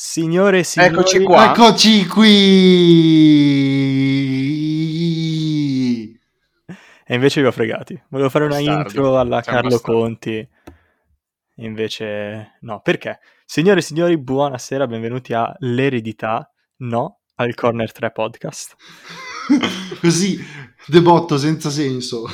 Signore e signori, Eccoci qua. Eccoci qui. E invece vi ho fregati. Volevo fare una Bastardi. intro alla Siamo Carlo bastardi. Conti. Invece no, perché? Signore e signori, buonasera, benvenuti a L'eredità, no, al Corner 3 podcast. Così, debotto senza senso.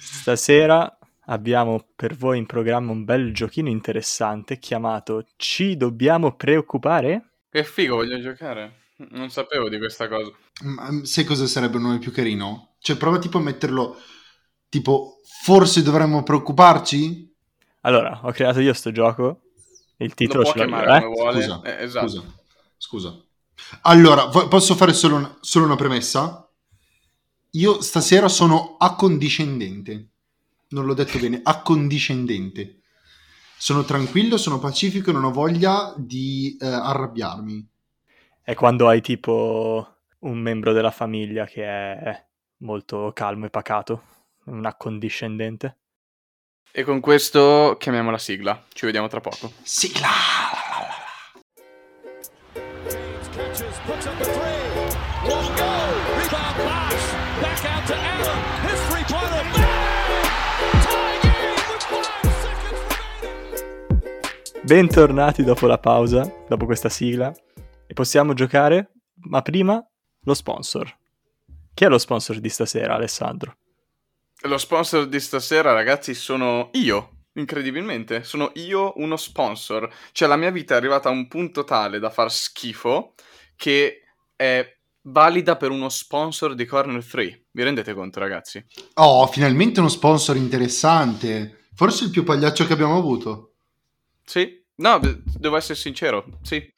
Stasera abbiamo per voi in programma un bel giochino interessante chiamato Ci dobbiamo preoccupare? Che figo, voglio giocare. Non sapevo di questa cosa. Ma mm, sai cosa sarebbe un nome più carino? Cioè, prova tipo a metterlo tipo, forse dovremmo preoccuparci? Allora, ho creato io sto gioco, il titolo Lo ce l'ho io, eh? vuole. Scusa, Eh, esatto. scusa, scusa. Allora, vo- posso fare solo una, solo una premessa? Io stasera sono accondiscendente. Non l'ho detto bene, accondiscendente. Sono tranquillo, sono pacifico non ho voglia di eh, arrabbiarmi. È quando hai tipo un membro della famiglia che è molto calmo e pacato, un accondiscendente. E con questo chiamiamo la sigla. Ci vediamo tra poco. Sigla! catches, puts up a three. Won't go. Rebound Bosch. Back out to Allen. His three-pointer. Bentornati dopo la pausa, dopo questa sigla, e possiamo giocare, ma prima lo sponsor. Chi è lo sponsor di stasera, Alessandro? Lo sponsor di stasera, ragazzi, sono io. Incredibilmente, sono io uno sponsor. Cioè, la mia vita è arrivata a un punto tale da far schifo che è valida per uno sponsor di Corner 3. Vi rendete conto, ragazzi? Oh, finalmente uno sponsor interessante. Forse il più pagliaccio che abbiamo avuto. Sì, no, de- devo essere sincero, sì.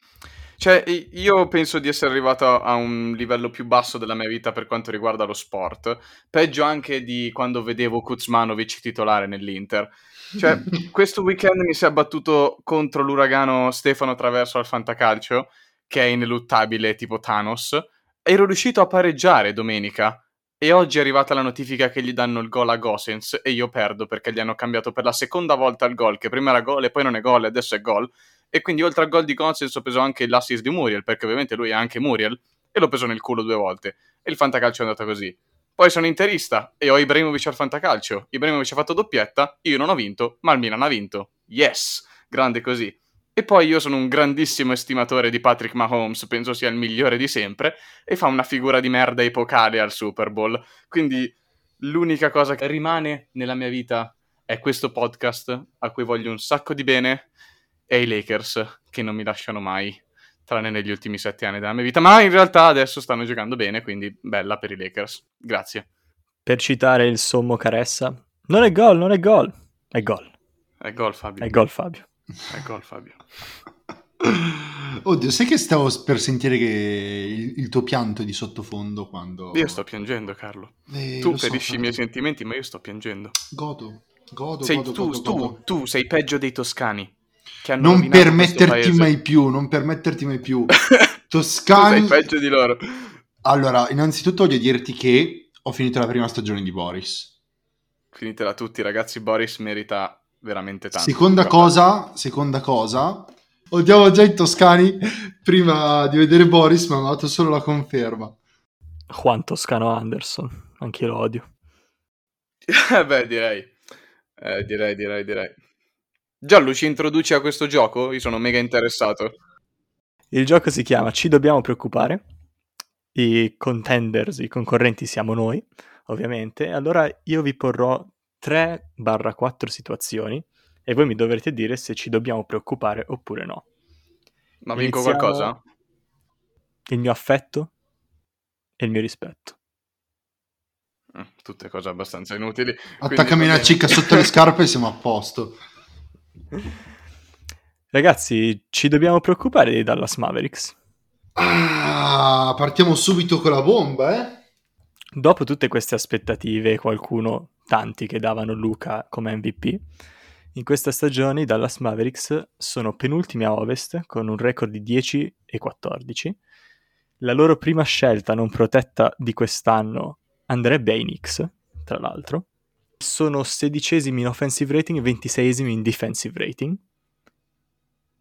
Cioè, io penso di essere arrivato a un livello più basso della mia vita per quanto riguarda lo sport. Peggio anche di quando vedevo Kuzmanovic titolare nell'Inter. Cioè, questo weekend mi si è abbattuto contro l'uragano Stefano Traverso al Fantacalcio, che è ineluttabile tipo Thanos. Ero riuscito a pareggiare domenica. E oggi è arrivata la notifica che gli danno il gol a Gosens e io perdo perché gli hanno cambiato per la seconda volta il gol, che prima era gol e poi non è gol e adesso è gol. E quindi oltre al gol di Gosens ho preso anche l'assist di Muriel, perché ovviamente lui è anche Muriel, e l'ho preso nel culo due volte. E il fantacalcio è andato così. Poi sono interista e ho Ibrahimovic al fantacalcio. Ibrahimovic ha fatto doppietta, io non ho vinto, ma il Milan ha vinto. Yes! Grande così. E poi io sono un grandissimo estimatore di Patrick Mahomes, penso sia il migliore di sempre, e fa una figura di merda epocale al Super Bowl. Quindi l'unica cosa che rimane nella mia vita è questo podcast a cui voglio un sacco di bene e i Lakers che non mi lasciano mai, tranne negli ultimi sette anni della mia vita. Ma in realtà adesso stanno giocando bene, quindi bella per i Lakers. Grazie. Per citare il sommo Caressa, non è gol, non è gol, è gol, È gol Fabio. è gol Fabio. È gol Fabio. Oddio, sai che stavo per sentire che il, il tuo pianto di sottofondo quando... Io sto piangendo, Carlo. Eh, tu lo so, ferisci i miei sentimenti, ma io sto piangendo. Godo, godo, Sei godo, tu, godo, tu, godo. tu sei peggio dei toscani. Che hanno Non permetterti mai più, non permetterti mai più. tu Toscani... sei peggio di loro. Allora, innanzitutto voglio dirti che ho finito la prima stagione di Boris. Finitela tutti, ragazzi. Boris merita veramente tanto. Seconda cosa, seconda cosa, odiavo già i toscani prima di vedere Boris, ma mi ha dato solo la conferma. Juan Toscano Anderson, anche io lo odio. Eh, Beh, direi. Eh, direi, direi, direi. Giallo, ci introduci a questo gioco? Io sono mega interessato. Il gioco si chiama Ci dobbiamo preoccupare. I contenders, i concorrenti siamo noi, ovviamente. Allora io vi porrò 3-4 situazioni e voi mi dovrete dire se ci dobbiamo preoccupare oppure no. Ma vinco Iniziamo- qualcosa? Il mio affetto e il mio rispetto. Mm, Tutte cose abbastanza inutili. Attaccami una cicca sotto le scarpe e siamo a posto. Ragazzi, ci dobbiamo preoccupare dei Dallas Mavericks. Ah, partiamo subito con la bomba, eh? Dopo tutte queste aspettative, qualcuno, tanti che davano Luca come MVP, in questa stagione i Dallas Mavericks sono penultimi a ovest con un record di 10 e 14. La loro prima scelta non protetta di quest'anno andrebbe ai Knicks, tra l'altro. Sono sedicesimi in offensive rating e ventiseiesimi in defensive rating.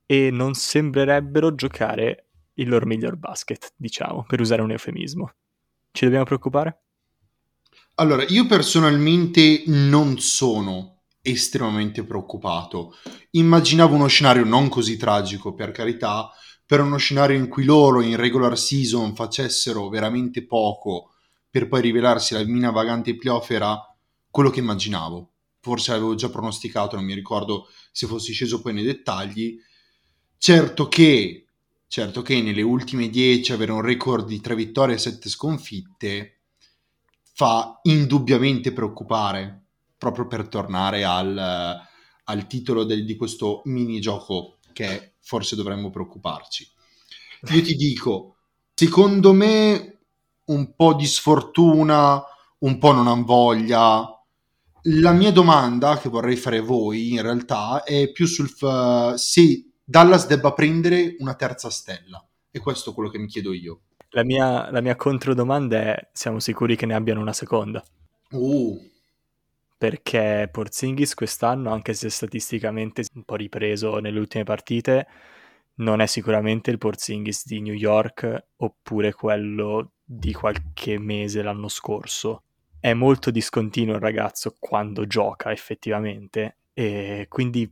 e non sembrerebbero giocare il loro miglior basket, diciamo, per usare un eufemismo. Ci dobbiamo preoccupare? Allora, io personalmente non sono estremamente preoccupato. Immaginavo uno scenario non così tragico, per carità, per uno scenario in cui loro in regular season facessero veramente poco per poi rivelarsi la mina vagante playoff era quello che immaginavo. Forse l'avevo già pronosticato, non mi ricordo se fossi sceso poi nei dettagli. Certo che, certo che nelle ultime 10 avere un record di 3 vittorie e 7 sconfitte fa indubbiamente preoccupare proprio per tornare al, al titolo del, di questo minigioco che forse dovremmo preoccuparci. Io ti dico, secondo me un po' di sfortuna, un po' non han voglia. La mia domanda che vorrei fare a voi in realtà è più sul f- se Dallas debba prendere una terza stella. E questo è quello che mi chiedo io. La mia, la mia controdomanda è: siamo sicuri che ne abbiano una seconda? Uh, Perché Porzingis quest'anno, anche se statisticamente un po' ripreso nelle ultime partite, non è sicuramente il Porzingis di New York oppure quello di qualche mese l'anno scorso. È molto discontinuo il ragazzo quando gioca effettivamente e quindi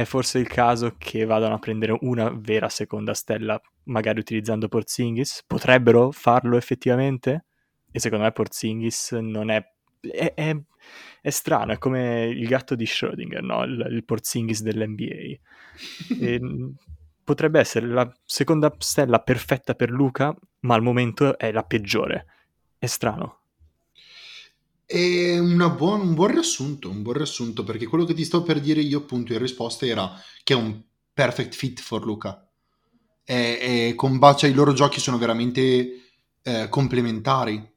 è forse il caso che vadano a prendere una vera seconda stella, magari utilizzando Porzingis. Potrebbero farlo effettivamente? E secondo me Porzingis non è... È, è, è strano, è come il gatto di Schrödinger, no? il, il Porzingis dell'NBA. E, potrebbe essere la seconda stella perfetta per Luca, ma al momento è la peggiore. È strano. È buon- un buon riassunto, un buon riassunto, perché quello che ti sto per dire io appunto in risposta era che è un perfect fit for Luca. E, e combacia, i loro giochi sono veramente eh, complementari.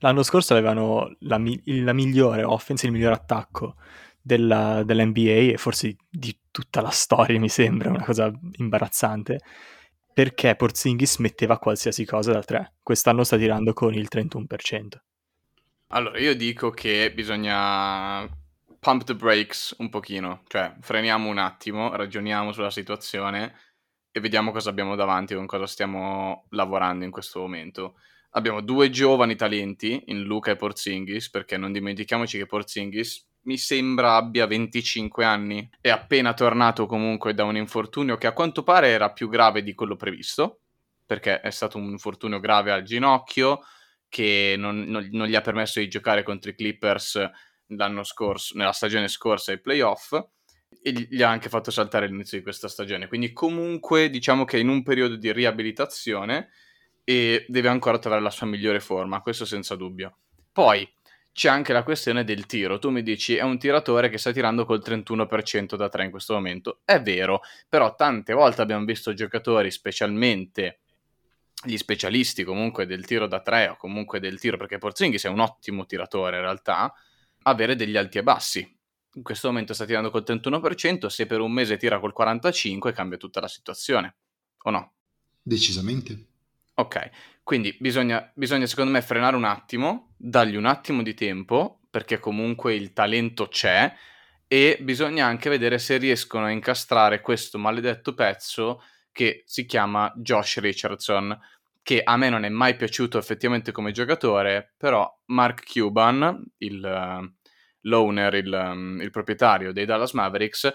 L'anno scorso avevano la, la migliore offense, il miglior attacco della, dell'NBA e forse di tutta la storia, mi sembra, una cosa imbarazzante, perché Porzingis metteva qualsiasi cosa da tre. Quest'anno sta tirando con il 31%. Allora, io dico che bisogna pump the brakes un pochino, cioè freniamo un attimo, ragioniamo sulla situazione e vediamo cosa abbiamo davanti, con cosa stiamo lavorando in questo momento. Abbiamo due giovani talenti in Luca e Porzingis, perché non dimentichiamoci che Porzingis mi sembra abbia 25 anni, è appena tornato comunque da un infortunio che a quanto pare era più grave di quello previsto, perché è stato un infortunio grave al ginocchio, che non, non- non gli ha permesso di giocare contro i Clippers l'anno scorso, nella stagione scorsa ai playoff e gli ha anche fatto saltare l'inizio di questa stagione. Quindi comunque diciamo che è in un periodo di riabilitazione e deve ancora trovare la sua migliore forma, questo senza dubbio. Poi c'è anche la questione del tiro. Tu mi dici è un tiratore che sta tirando col 31% da 3 in questo momento. È vero, però tante volte abbiamo visto giocatori, specialmente gli specialisti comunque del tiro da 3 o comunque del tiro, perché Porzingis è un ottimo tiratore in realtà, avere degli alti e bassi. In questo momento sta tirando col 31%, se per un mese tira col 45% cambia tutta la situazione. O no? Decisamente. Ok, quindi bisogna, bisogna secondo me frenare un attimo, dargli un attimo di tempo, perché comunque il talento c'è, e bisogna anche vedere se riescono a incastrare questo maledetto pezzo che si chiama Josh Richardson, che a me non è mai piaciuto effettivamente come giocatore, però Mark Cuban, il, eh, l'owner, il, um, il proprietario dei Dallas Mavericks,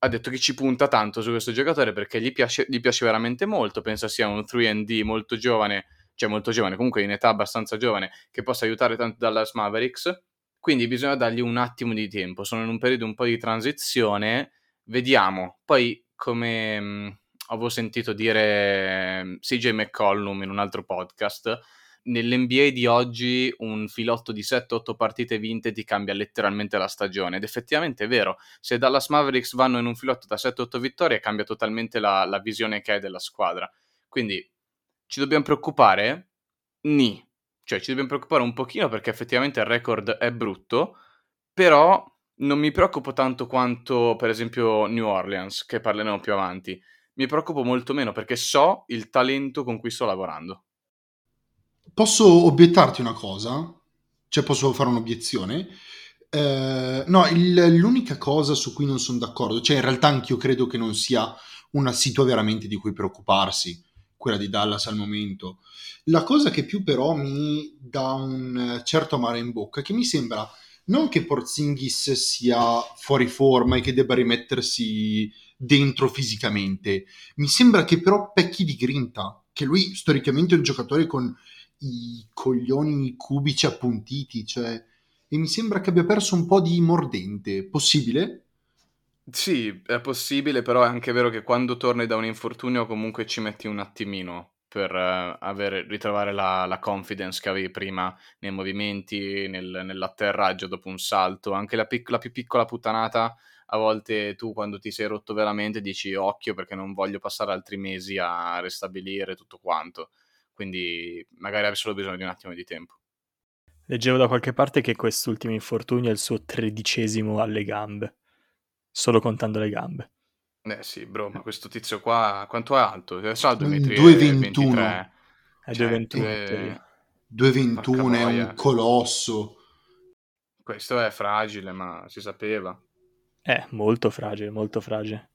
ha detto che ci punta tanto su questo giocatore perché gli piace, gli piace veramente molto, pensa sia un 3D molto giovane, cioè molto giovane, comunque in età abbastanza giovane, che possa aiutare tanto Dallas Mavericks, quindi bisogna dargli un attimo di tempo, sono in un periodo un po' di transizione, vediamo, poi come mh, avevo sentito dire mh, CJ McCollum in un altro podcast, nell'NBA di oggi un filotto di 7-8 partite vinte ti cambia letteralmente la stagione ed effettivamente è vero, se Dallas Mavericks vanno in un filotto da 7-8 vittorie cambia totalmente la, la visione che hai della squadra. Quindi ci dobbiamo preoccupare? Ni. Cioè ci dobbiamo preoccupare un pochino perché effettivamente il record è brutto, però non mi preoccupo tanto quanto per esempio New Orleans, che parleremo più avanti. Mi preoccupo molto meno perché so il talento con cui sto lavorando. Posso obiettarti una cosa? Cioè posso fare un'obiezione? Eh, no, il- l'unica cosa su cui non sono d'accordo, cioè in realtà anch'io credo che non sia una situa veramente di cui preoccuparsi, quella di Dallas al momento. La cosa che più però mi dà un certo amaro in bocca che mi sembra non che Porzingis sia fuori forma e che debba rimettersi dentro fisicamente, mi sembra che però pecchi di grinta, che lui storicamente è un giocatore con i coglioni cubici appuntiti, cioè, e mi sembra che abbia perso un po' di mordente. Possibile? Sì, è possibile, però è anche vero che quando torni da un infortunio comunque ci metti un attimino per eh, avere- ritrovare la, la confidence che avevi prima nei movimenti, nel- nell'atterraggio dopo un salto. Anche la, pic- la più piccola puttanata, a volte tu quando ti sei rotto veramente dici occhio perché non voglio passare altri mesi a ristabilire tutto quanto. Quindi magari hai solo bisogno di un attimo di tempo. Leggevo da qualche parte che quest'ultimo infortunio è il suo tredicesimo alle gambe, solo contando le gambe. Eh sì, bro, ma questo tizio qua quanto è alto? Adesso ha il 2,21. 2023. È Cioè, 2,21 eh, in teoria. 2,21 Porca è un colosso. Questo è fragile, ma si sapeva. È molto fragile, molto fragile.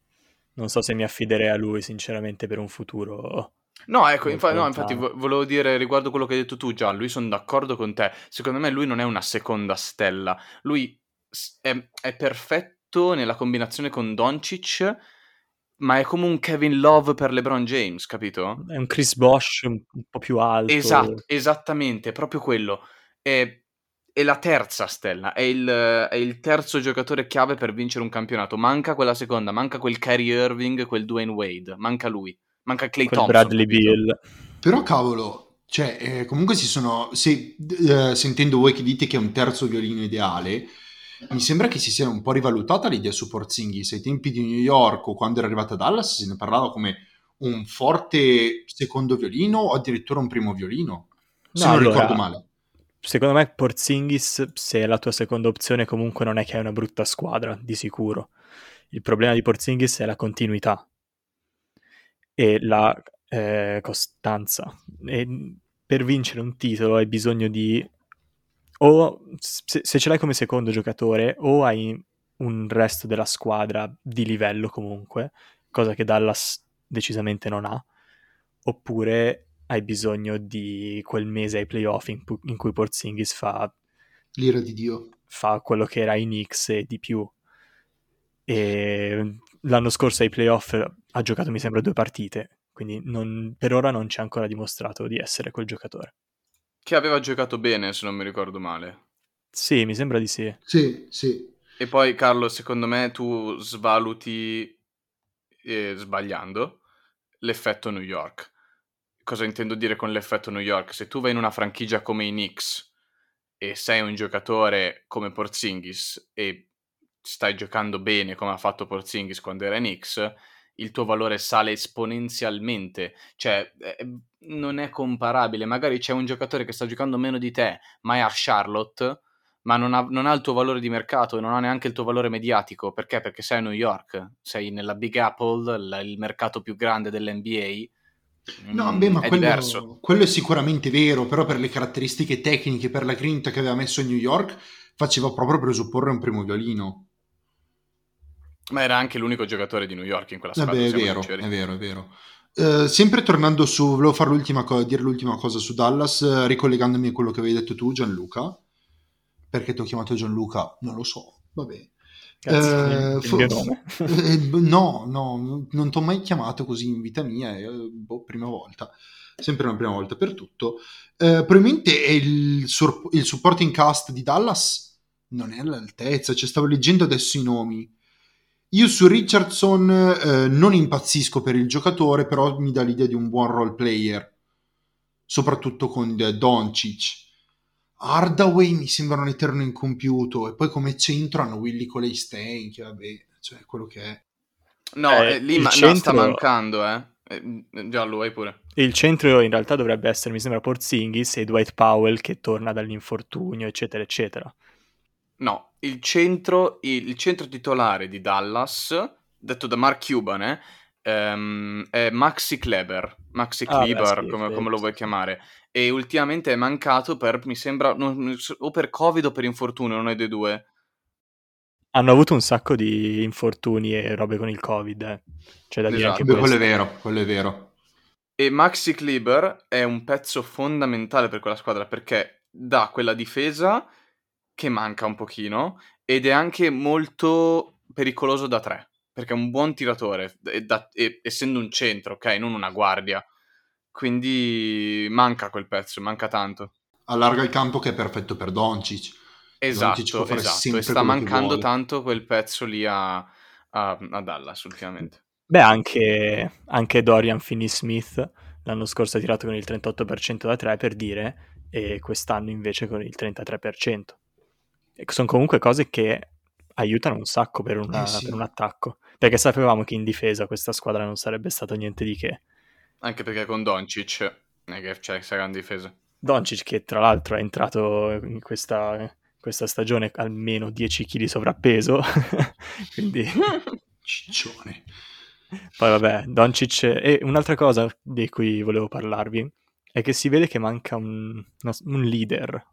Non so se mi affiderei a lui, sinceramente, per un futuro. No, ecco, infa- no, infatti vo- volevo dire riguardo quello che hai detto tu, Gian, lui sono d'accordo con te. Secondo me lui non è una seconda stella. Lui è, è perfetto nella combinazione con Doncic, ma è come un Kevin Love per LeBron James, capito? È un Chris Bosch un, un po' più alto. Esatto, esattamente, è proprio quello. È, è la terza stella, è il, è il terzo giocatore chiave per vincere un campionato. Manca quella seconda, manca quel Kyrie Irving, quel Dwayne Wade, manca lui, manca Clay Quel Thompson. Bradley capito? Bill. Però cavolo, cioè, eh, comunque si sono... Se, eh, sentendo voi che dite che è un terzo violino ideale, mi sembra che si sia un po' rivalutata l'idea su Porzingis. Ai tempi di New York o quando era arrivato a Dallas se ne parlava come un forte secondo violino o addirittura un primo violino. Se No, non allora, ricordo male. Secondo me Porzingis, se è la tua seconda opzione, comunque non è che hai una brutta squadra, di sicuro. Il problema di Porzingis è la continuità e la eh, costanza. E per vincere un titolo hai bisogno di... O se, se ce l'hai come secondo giocatore, o hai un resto della squadra di livello comunque, cosa che Dallas decisamente non ha, oppure hai bisogno di quel mese ai playoff in, pu- in cui Porzingis fa, L'ira di Dio. fa quello che era i Knicks e di più. E l'anno scorso ai playoff ha giocato mi sembra due partite, quindi non- per ora non ci ha ancora dimostrato di essere quel giocatore. Che aveva giocato bene, se non mi ricordo male. Sì, mi sembra di sì. Sì, sì. E poi, Carlo, secondo me tu svaluti, eh, sbagliando, l'effetto New York. Cosa intendo dire con l'effetto New York? Se tu vai in una franchigia come i Knicks e sei un giocatore come Porzingis e stai giocando bene come ha fatto Porzingis quando era in Knicks, il tuo valore sale esponenzialmente. Cioè, eh, non è comparabile. Magari c'è un giocatore che sta giocando meno di te, ma è a Charlotte, ma non ha, non ha il tuo valore di mercato e non ha neanche il tuo valore mediatico. Perché? Perché sei a New York, sei nella Big Apple, il, il mercato più grande dell'NBA. No, Mm, beh, ma è quello, quello è sicuramente vero, però per le caratteristiche tecniche, per la grinta che aveva messo New York, faceva proprio presupporre un primo violino. Ma era anche l'unico giocatore di New York in quella squadra. Vabbè, è vero, è vero, è vero. Eh, sempre tornando su, volevo fare l'ultima co- dire l'ultima cosa su Dallas, eh, ricollegandomi a quello che avevi detto tu, Gianluca. Perché ti ho chiamato Gianluca? Non lo so, vabbè. Cazzo, Eh, mio nome. eh, no, no, non ti ho mai chiamato così in vita mia, eh, boh, prima volta, sempre una prima volta per tutto. Eh, probabilmente è il, sur- il supporting cast di Dallas non è all'altezza, cioè stavo leggendo adesso i nomi. Io su Richardson eh, non impazzisco per il giocatore, però mi dà l'idea di un buon role player, soprattutto con eh, Doncic. Hardaway mi sembra un eterno incompiuto e poi come centro hanno Willy Coley Stein, che vabbè, cioè quello che è. No, Eh, eh, lì il ma- no, centro- sta mancando, eh. Eh, Giallo, vai pure. Il centro in realtà dovrebbe essere, mi sembra, Porzingis e Dwight Powell che torna dall'infortunio, eccetera, eccetera. No, il centro, il, centro titolare di Dallas, detto da Mark Cuban, eh, ehm, è Maxi Kleber, Maxi Ah, beh, Kleber, sì, come, come lo vuoi chiamare. E ultimamente è mancato per, mi sembra, non- o per Covid o per infortunio, non è dei due. hanno avuto un sacco di infortuni e robe con il Covid. Eh. C'è da dire Esatto. anche Beh, quello questo. è vero, quello è vero. E Maxi Kleber è un pezzo fondamentale per quella squadra perché dà quella difesa che manca un pochino ed è anche molto pericoloso da tre perché è un buon tiratore e da- e- essendo un centro, ok, non una guardia. Quindi manca quel pezzo, manca tanto. Allarga il campo che è perfetto per Doncic. Esatto, Doncic può fare esatto. E sta mancando tanto quel pezzo lì a, a, a Dallas ultimamente. Beh, anche, anche Dorian Finney-Smith l'anno scorso ha tirato con il 38% da 3 per dire, e quest'anno invece con il 33%. Sono comunque cose che aiutano un sacco per, una- Eh sì. per un attacco, perché sapevamo che in difesa questa squadra non sarebbe stato niente di che. Anche perché con Doncic che c'è questa gran difesa. Doncic che tra l'altro è entrato in questa, questa stagione almeno 10 kg sovrappeso, quindi Ciccione. poi vabbè, Doncic e un'altra cosa di cui volevo parlarvi è che si vede che manca un, un leader.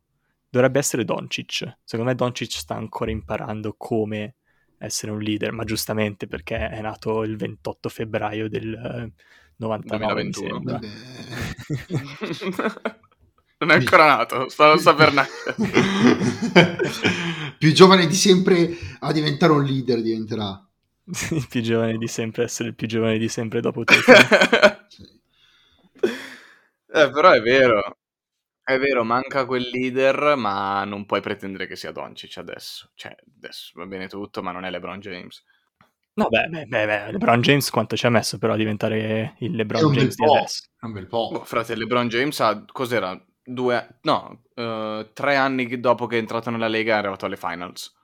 Dovrebbe essere Doncic. Secondo me Doncic sta ancora imparando come essere un leader, ma giustamente perché è nato il 28 febbraio del eh, 99, mi 2021. sembra. Vabbè. non è ancora nato, sta, sta per nascere. Più giovane di sempre a diventare un leader diventerà. il più giovane di sempre, essere il più giovane di sempre dopo tutto. Eh, però è vero. È vero, manca quel leader, ma non puoi pretendere che sia Doncic adesso. Cioè, adesso va bene tutto, ma non è LeBron James. No, beh, beh, beh, beh, LeBron James quanto ci ha messo però a diventare il LeBron James di adesso? Un bel po'. Boh, frate, LeBron James ha, cos'era? Due, no, eh, tre anni dopo che è entrato nella Lega è arrivato alle finals.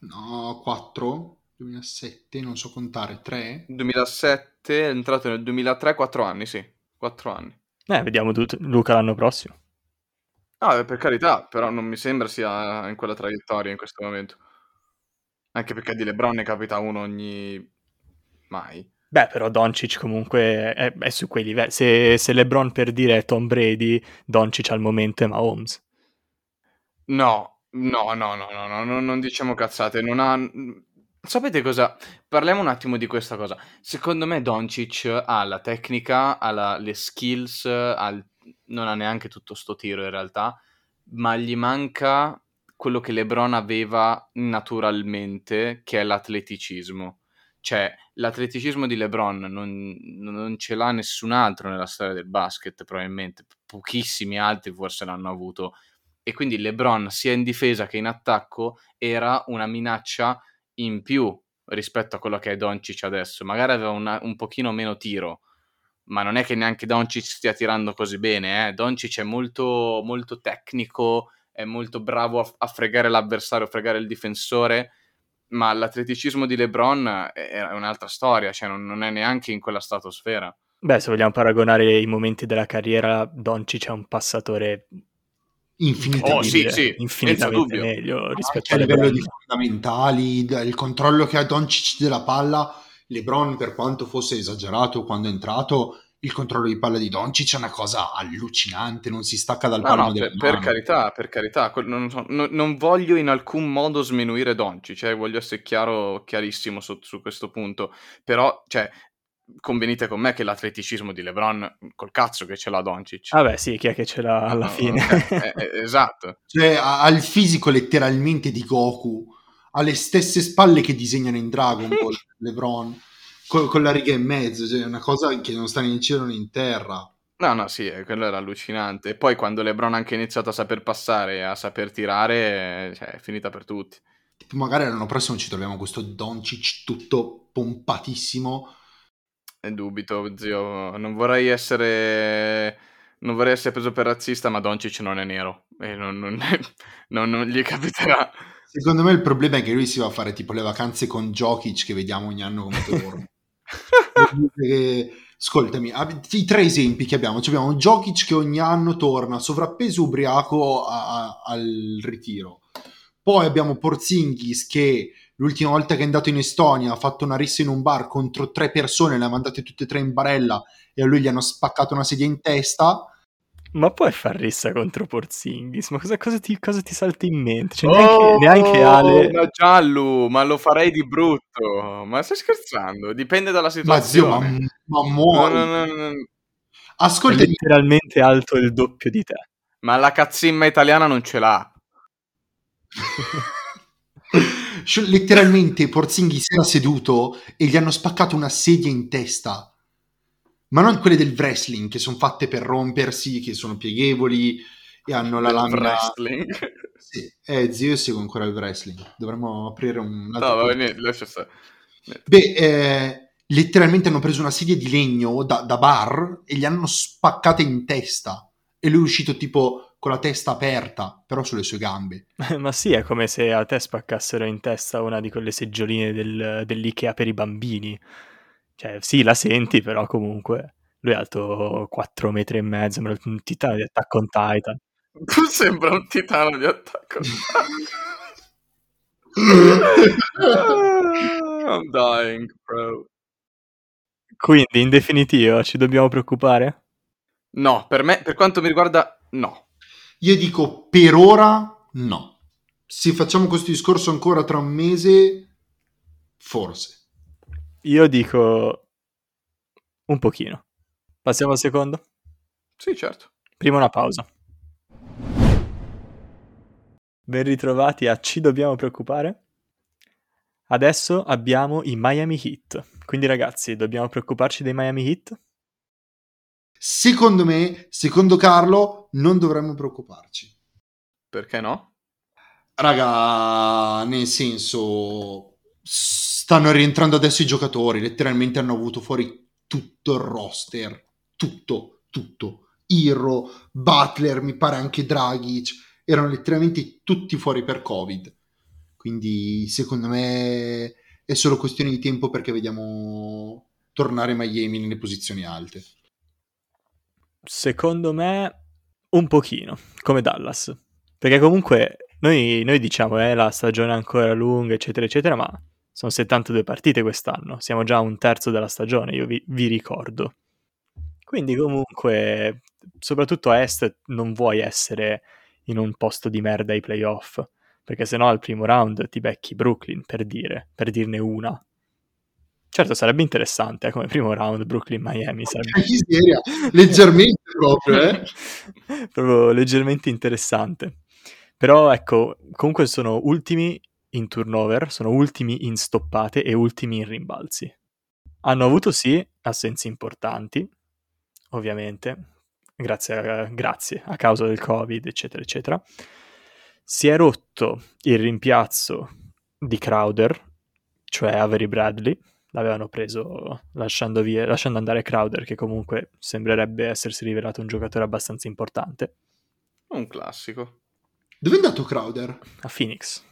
No, 4, 2007, non so contare, 3. 2007, è entrato nel 2003, quattro anni, sì, quattro anni. Eh, vediamo tut- Luca l'anno prossimo. Eh, per carità, però non mi sembra sia in quella traiettoria in questo momento. Anche perché di LeBron ne capita uno ogni... mai. Beh, però Doncic comunque è, è su quei livelli. Se, se LeBron per dire è Tom Brady, Doncic al momento è Mahomes. No, no, no, no, no, no, no, non diciamo cazzate, non ha... Sapete cosa? Parliamo un attimo di questa cosa. Secondo me Doncic ha la tecnica, ha la- le skills, ha il- non ha neanche tutto sto tiro in realtà, ma gli manca quello che LeBron aveva naturalmente, che è l'atleticismo. Cioè, l'atleticismo di LeBron non, non ce l'ha nessun altro nella storia del basket, probabilmente. Pochissimi altri forse l'hanno avuto e quindi LeBron sia in difesa che in attacco era una minaccia in più rispetto a quello che è Doncic adesso. Magari aveva una- un pochino meno tiro, ma non è che neanche Doncic stia tirando così bene. Eh. Doncic è molto, molto tecnico, è molto bravo a, a fregare l'avversario, a fregare il difensore, ma l'atleticismo di LeBron è, è un'altra storia, cioè non, non è neanche in quella stratosfera. Beh, se vogliamo paragonare i momenti della carriera, Doncic è un passatore Infinitamente. Oh, sì, sì, infinitamente meglio rispetto a livello di fondamentali, il controllo che ha Doncic della palla, LeBron per quanto fosse esagerato quando è entrato, il controllo di palla di Doncic è una cosa allucinante, non si stacca dal No, palmo no, della per, per carità, per carità, non, non- non voglio in alcun modo sminuire Doncic, cioè voglio essere chiaro, chiarissimo su, su questo punto, però, cioè, convenite con me che l'atleticismo di LeBron, col cazzo che ce l'ha Doncic. Vabbè, sì, chi è che ce l'ha alla fine? ok, eh, eh, esatto. Cioè, ha il fisico letteralmente di Goku, ha le stesse spalle che disegnano in Dragon Ball, LeBron, co- con la riga in mezzo, cioè una cosa che non sta né in cielo né in terra. No, no, sì, eh, quello era allucinante. E poi quando LeBron ha anche iniziato a saper passare a saper tirare, cioè, è finita per tutti. Tipo, magari l'anno prossimo ci troviamo questo Doncic tutto pompatissimo, E dubito, zio, non vorrei essere... Non vorrei essere preso per razzista, ma Doncic non è nero e non, non- non- non gli capiterà. Secondo me il problema è che lui si va a fare tipo le vacanze con Jokic che vediamo ogni anno come torna. Ascoltami, ab- i tre esempi che abbiamo. Cioè, abbiamo Jokic che ogni anno torna sovrappeso ubriaco a- a- al ritiro. Poi abbiamo Porzingis che l'ultima volta che è andato in Estonia ha fatto una rissa in un bar contro tre persone, le ha mandate tutte e tre in barella e a lui gli hanno spaccato una sedia in testa. Ma puoi far rissa contro Porzingis? Ma cosa, cosa ti, cosa ti salta in mente? Cioè, neanche, neanche Ale... Oh, Ma giallo, ma lo farei di brutto. Ma stai scherzando? Dipende dalla Ma zio, situazione. ma, ma No, muori. no, no, no, no. è letteralmente alto il doppio di te. Ma la cazzimma italiana non ce l'ha. Cioè, letteralmente Porzingis era seduto e gli hanno spaccato una sedia in testa. Ma non quelle del wrestling che sono fatte per rompersi, che sono pieghevoli e hanno la Del lamina. wrestling. Sì. Eh, zio, io seguo ancora il wrestling. Dovremmo aprire un altro No, va bene, lascia stare. Beh, eh, letteralmente hanno preso una sedia di legno da, da bar e gli hanno spaccata in testa. E lui è uscito tipo con la testa aperta, però sulle sue gambe. Ma sì, è come se a te spaccassero in testa una di quelle seggioline del- dell'Ikea per i bambini. Cioè, sì, la senti, però comunque lui è alto 4 metri e mezzo, sembra un titano di Attack on Titan. Tu sembra un titano di attacco. I'm dying, bro. Quindi, in definitiva, ci dobbiamo preoccupare? No, per me, per quanto mi riguarda, no. Io dico per ora no. Se facciamo questo discorso ancora tra un mese, forse. Io dico un pochino. Passiamo al secondo? Sì, certo. Prima una pausa. Ben ritrovati a Ci dobbiamo preoccupare? Adesso abbiamo i Miami Heat. Quindi ragazzi, dobbiamo preoccuparci dei Miami Heat? Secondo me, secondo Carlo, non dovremmo preoccuparci. Perché no? Raga, nel senso, stanno rientrando adesso i giocatori, letteralmente hanno avuto fuori tutto il roster, tutto, tutto. Irro, Butler, mi pare anche Dragic, erano letteralmente tutti fuori per Covid. Quindi secondo me è solo questione di tempo perché vediamo tornare Miami nelle posizioni alte. Secondo me un pochino, come Dallas. Perché comunque noi, noi diciamo eh, la stagione è ancora lunga, eccetera, eccetera, ma sono 72 partite quest'anno. Siamo già a un terzo della stagione, io vi, vi ricordo. Quindi comunque, soprattutto a Est, non vuoi essere in un posto di merda ai playoff. Perché sennò al primo round ti becchi Brooklyn, per dire, per dirne una. Certo, sarebbe interessante eh, come primo round Brooklyn-Miami. Sarebbe... Miseria, leggermente proprio, eh. proprio leggermente interessante. Però ecco, comunque sono ultimi in turnover, sono ultimi in stoppate e ultimi in rimbalzi. Hanno avuto sì assenze importanti, ovviamente, grazie a, grazie a causa del Covid, eccetera, eccetera. Si è rotto il rimpiazzo di Crowder, cioè Avery Bradley, l'avevano preso lasciando, via, lasciando andare Crowder, che comunque sembrerebbe essersi rivelato un giocatore abbastanza importante. Un classico. Dove è andato Crowder? A Phoenix.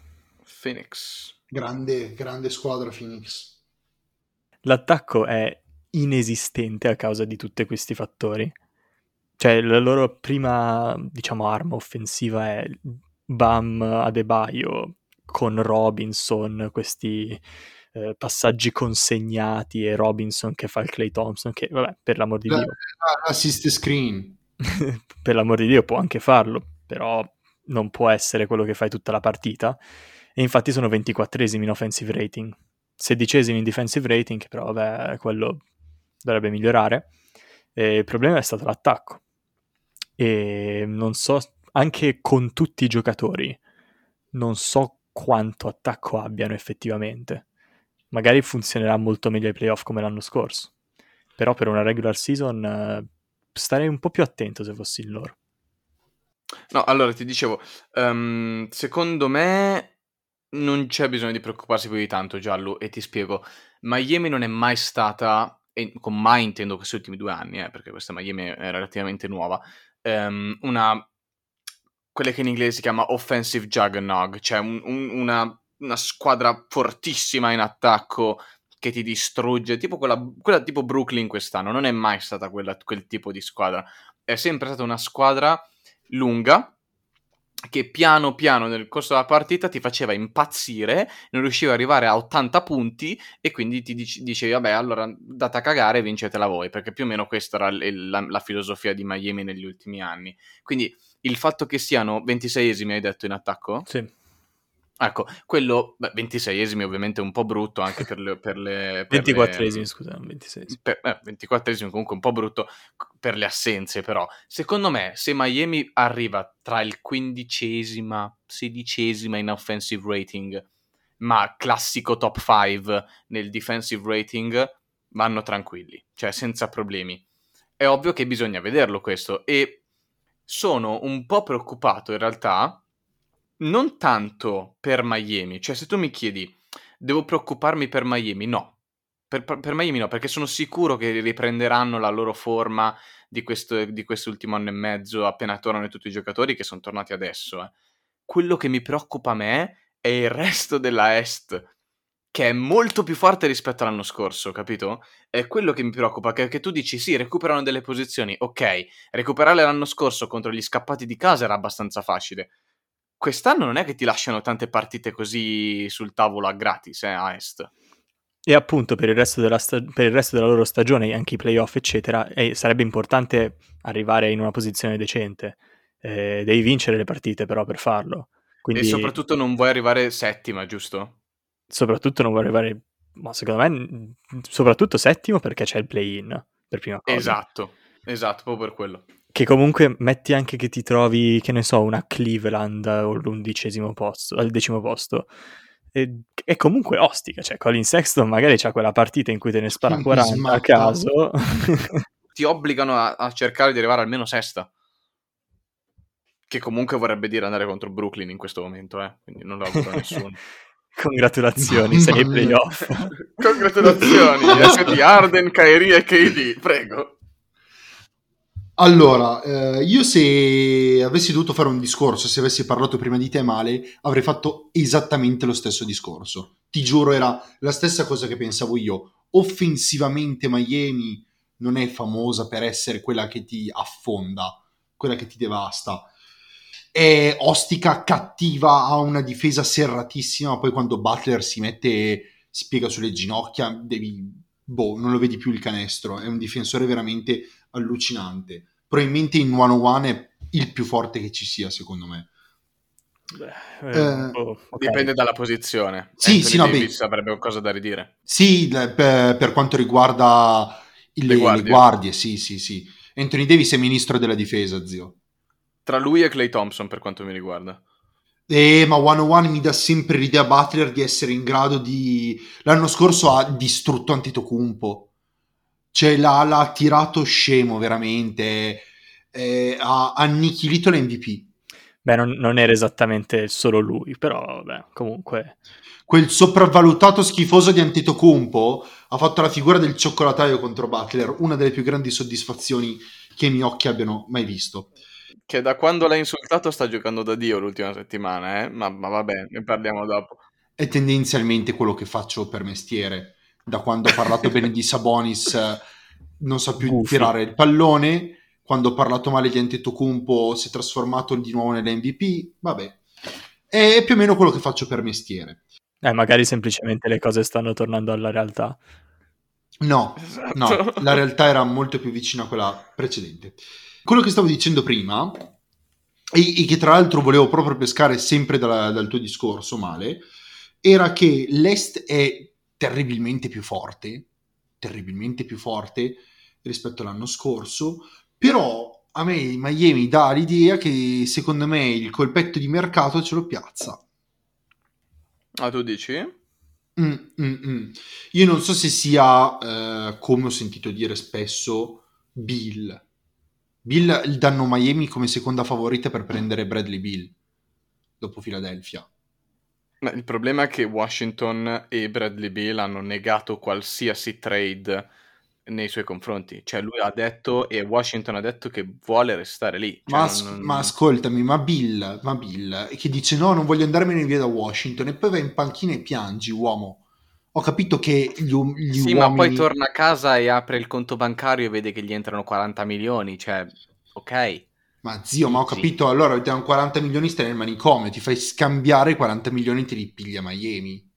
Phoenix. Grande, grande squadra Phoenix. L'attacco è inesistente a causa di tutti questi fattori. Cioè, la loro prima, diciamo, arma offensiva è Bam Adebayo con Robinson, questi eh, passaggi consegnati e Robinson che fa il Clay Thompson, che vabbè, per l'amor di La- Dio, Assist screen. per l'amor di Dio può anche farlo, però non può essere quello che fai tutta la partita. E infatti sono 24esimi in offensive rating, 16esimi in defensive rating, però vabbè, quello dovrebbe migliorare. E il problema è stato l'attacco. E non so, anche con tutti i giocatori, non so quanto attacco abbiano effettivamente. Magari funzionerà molto meglio ai playoff come l'anno scorso. Però per una regular season starei un po' più attento se fossi in loro. No, allora ti dicevo, ehm, secondo me non c'è bisogno di preoccuparsi più di tanto, Giallo, e ti spiego. Miami non è mai stata, e con mai intendo questi ultimi due anni, eh, perché questa Miami è relativamente nuova, ehm, una, quelle che in inglese si chiama offensive juggernaut, cioè un- un- una, una squadra fortissima in attacco che ti distrugge, tipo quella, quella tipo Brooklyn quest'anno, non è mai stata quella- quel tipo di squadra, è sempre stata una squadra lunga, che piano piano nel corso della partita ti faceva impazzire, non riusciva ad arrivare a 80 punti e quindi ti dici- dicevi vabbè allora date a cagare e vincetela voi, perché più o meno questa era la, la filosofia di Miami negli ultimi anni. Quindi il fatto che siano 26esimi hai detto in attacco? Sì. Ecco, quello, beh, 26esimi ovviamente è un po' brutto anche per le... Per le per 24esimi, le- scusa, non 26. per, eh, 24esimo comunque un po' brutto per le assenze però secondo me se Miami arriva tra il quindicesima sedicesima in offensive rating ma classico top 5 nel defensive rating vanno tranquilli cioè senza problemi è ovvio che bisogna vederlo questo e sono un po' preoccupato in realtà non tanto per Miami cioè se tu mi chiedi devo preoccuparmi per Miami no per, per- Miami no, perché sono sicuro che riprenderanno la loro forma di, questo, di quest'ultimo anno e mezzo appena tornano tutti i giocatori che sono tornati adesso. eh. Quello che mi preoccupa a me è il resto della Est, che è molto più forte rispetto all'anno scorso, capito? È quello che mi preoccupa, che, che tu dici sì, recuperano delle posizioni, ok, recuperarle l'anno scorso contro gli scappati di casa era abbastanza facile. Quest'anno non è che ti lasciano tante partite così sul tavolo a gratis, eh, a Est. E appunto per il, resto della sta- per il resto della loro stagione, anche i playoff, eccetera, eh, sarebbe importante arrivare in una posizione decente. Eh, devi vincere le partite però per farlo. Quindi E soprattutto non vuoi arrivare settima, giusto? soprattutto non vuoi arrivare, ma secondo me, n- soprattutto settimo perché c'è il play-in, per prima cosa. Esatto, esatto, proprio per quello. Che comunque metti anche che ti trovi, che ne so, una Cleveland o l'undicesimo posto, al decimo posto. E, è comunque ostica, cioè Colin Sexton magari c'ha quella partita in cui te ne spara Mi 40 a caso. Ti obbligano a, a cercare di arrivare almeno sesta. Che comunque vorrebbe dire andare contro Brooklyn in questo momento, eh. Quindi non lo auguro a nessuno. Congratulazioni, sei ai playoff. Congratulazioni, di Arden, Kyrie e KD, prego. Allora, eh, io se avessi dovuto fare un discorso, se avessi parlato prima di te male, avrei fatto esattamente lo stesso discorso. Ti giuro, era la stessa cosa che pensavo io. Offensivamente Miami non è famosa per essere quella che ti affonda, quella che ti devasta. È ostica, cattiva, ha una difesa serratissima, poi quando Butler si mette, si piega sulle ginocchia, devi... Boh, non lo vedi più il canestro. È un difensore veramente allucinante. Probabilmente in 101 è il più forte che ci sia, secondo me. Beh, Eh, boh, ok. Dipende dalla posizione. Sì, Anthony sì, no, Davis beh. avrebbe qualcosa da ridire. Sì, le- per, per quanto riguarda il- Le le, guardie. guardie. sì, sì, sì. Anthony Davis è ministro della difesa, zio. Tra lui e Clay Thompson, per quanto mi riguarda. Eh, ma 101 mi dà sempre l'idea Butler di essere in grado di... L'anno scorso ha distrutto Antetokounmpo. Cioè, l'ha, l'ha tirato scemo, veramente. Eh, ha annichilito l'MVP. Beh, non, non era esattamente solo lui, però vabbè, comunque... Quel sopravvalutato schifoso di Antetokounmpo ha fatto la figura del cioccolataio contro Butler, una delle più grandi soddisfazioni che i miei occhi abbiano mai visto. Che da quando l'ha insultato sta giocando da Dio l'ultima settimana, eh? Ma, ma vabbè, ne parliamo dopo. È tendenzialmente quello che faccio per mestiere. Da quando ho parlato bene di Sabonis, non sa più Gufi. tirare il pallone. Quando ho parlato male di Antetokounmpo si è trasformato di nuovo nell'MVP. Vabbè, è più o meno quello che faccio per mestiere. Eh, magari semplicemente le cose stanno tornando alla realtà. No, Esatto. no, la realtà era molto più vicina a quella precedente. Quello che stavo dicendo prima, e, e che tra l'altro volevo proprio pescare sempre dalla- dal tuo discorso, male, era che l'Est è terribilmente più forte, terribilmente più forte rispetto all'anno scorso, però a me Miami dà l'idea che secondo me il colpetto di mercato ce lo piazza. Ah, tu dici? Mm, mm, mm. Io non so se sia, eh, come ho sentito dire spesso, Bill. Bill danno Miami come seconda favorita per prendere Bradley Bill dopo Philadelphia. Ma il problema è che Washington e Bradley Bill hanno negato qualsiasi trade nei suoi confronti. Cioè lui ha detto e Washington ha detto che vuole restare lì. Cioè, Ma, as- non- ma ascoltami, ma Bill, ma Bill, che dice no, non voglio andarmene via da Washington e poi va in panchina e piangi, uomo. Ho capito che gli, um- gli Sì, uomini... ma poi torna a casa e apre il conto bancario e vede che gli entrano 40 milioni. Cioè, ok. Ma zio, ma ho Sì. capito, allora diamo 40 milioni stai nel manicomio, ti fai scambiare 40 milioni e te li piglia Miami.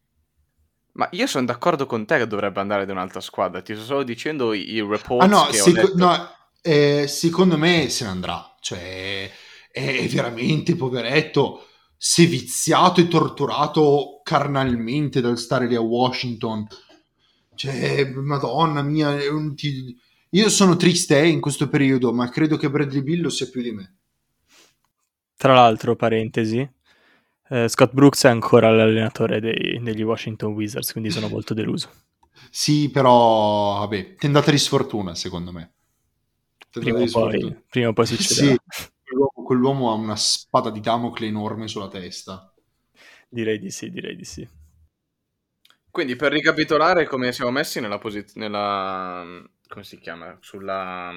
Ma io sono d'accordo con te che dovrebbe andare da un'altra squadra. Ti sto solo dicendo i, reports Ah no, seco- letto. no, eh, secondo me se ne andrà, cioè è veramente poveretto, si è viziato e torturato carnalmente dal stare lì a Washington. Cioè, madonna mia, ti- io sono triste eh, in questo periodo, ma credo che Bradley Bill lo sia più di me. Tra l'altro, parentesi, eh, Scott Brooks è ancora l'allenatore dei- degli Washington Wizards, quindi sono molto deluso. Sì, però, vabbè, tendata di sfortuna, secondo me. Prima o di poi, sfortuna. prima o poi succederà. Sì, quell'uomo, quell'uomo ha una spada di Damocle enorme sulla testa. Direi di sì, direi di sì. Quindi per ricapitolare come siamo messi nella posizione... Nella... come si chiama? Sulla...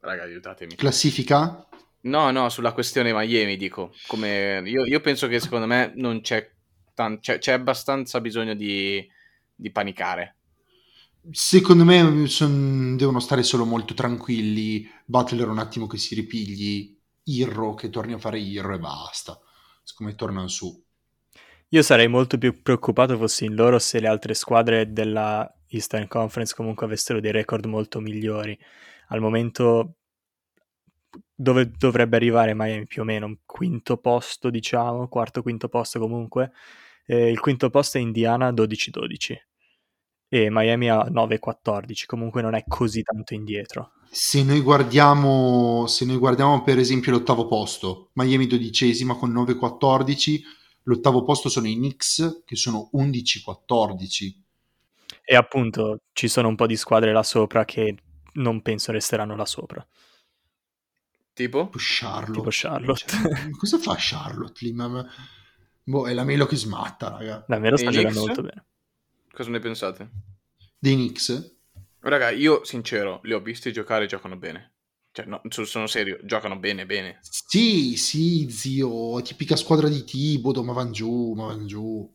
Raga, aiutatemi. Classifica? No, no, sulla questione Miami, dico. Come... Io, io penso che secondo me non c'è... tan- c'è, c'è abbastanza bisogno di, di panicare. Secondo me son- devono stare solo molto tranquilli. Butler un attimo che si ripigli. Irro che torni a fare Irro e basta. Secondo me tornano su. Io sarei molto più preoccupato fossi in loro se le altre squadre della Eastern Conference comunque avessero dei record molto migliori. Al momento dove dovrebbe arrivare Miami più o meno un quinto posto, diciamo, quarto quinto posto comunque. Eh, il quinto posto è Indiana 12-12 e Miami a 9-14, comunque non è così tanto indietro. Se noi guardiamo, se noi guardiamo per esempio l'ottavo posto, Miami dodicesima con 9-14, l'ottavo posto sono i Knicks che sono 11-14. E appunto ci sono un po' di squadre là sopra che non penso resteranno là sopra. Tipo? Tipo Charlotte. Tipo Charlotte. Cioè, cosa fa Charlotte lì? Ma- boh, è la Melo che smatta, raga. La Melo sta giocando molto bene. Cosa ne pensate? Dei Knicks? Raga, io sincero, li ho visti giocare e giocano bene. Cioè, no, so- sono serio, giocano bene, bene. Sì, sì, zio, tipica squadra di Tibodo, ma van giù, ma van giù.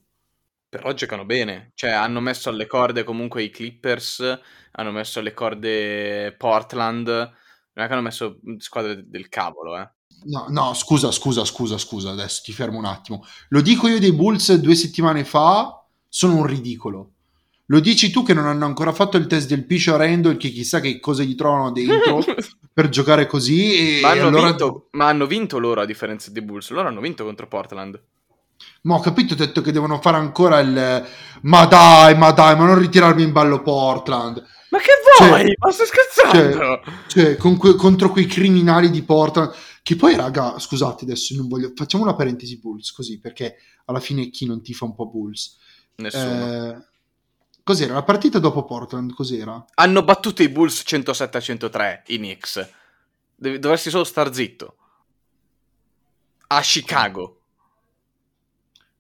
Però giocano bene. Cioè, hanno messo alle corde comunque i Clippers, hanno messo alle corde Portland. Non è che hanno messo squadre del cavolo, eh. No, no, scusa, scusa, scusa, scusa, adesso ti fermo un attimo. Lo dico io dei Bulls due settimane fa, sono un ridicolo. Lo dici tu che non hanno ancora fatto il test del Piscio Randall, che chissà che cosa gli trovano dentro per giocare così. E ma, hanno allora... vinto, ma hanno vinto loro a differenza dei Bulls. Loro hanno vinto contro Portland. Ma ho capito, ho detto che devono fare ancora il... Ma dai, ma dai, ma non ritirarmi in ballo Portland. Ma che Cioè- vuoi? ma stai scherzando? Cioè, con que- contro quei criminali di Portland. Che poi, raga, scusate, adesso non voglio... Facciamo una parentesi Bulls, così, perché alla fine chi non tifa un po' Bulls? Nessuno. Eh, cos'era? La partita dopo Portland, cos'era? Hanno battuto i Bulls 107 a 103, i Knicks. Devi- dovresti solo star zitto. A Chicago.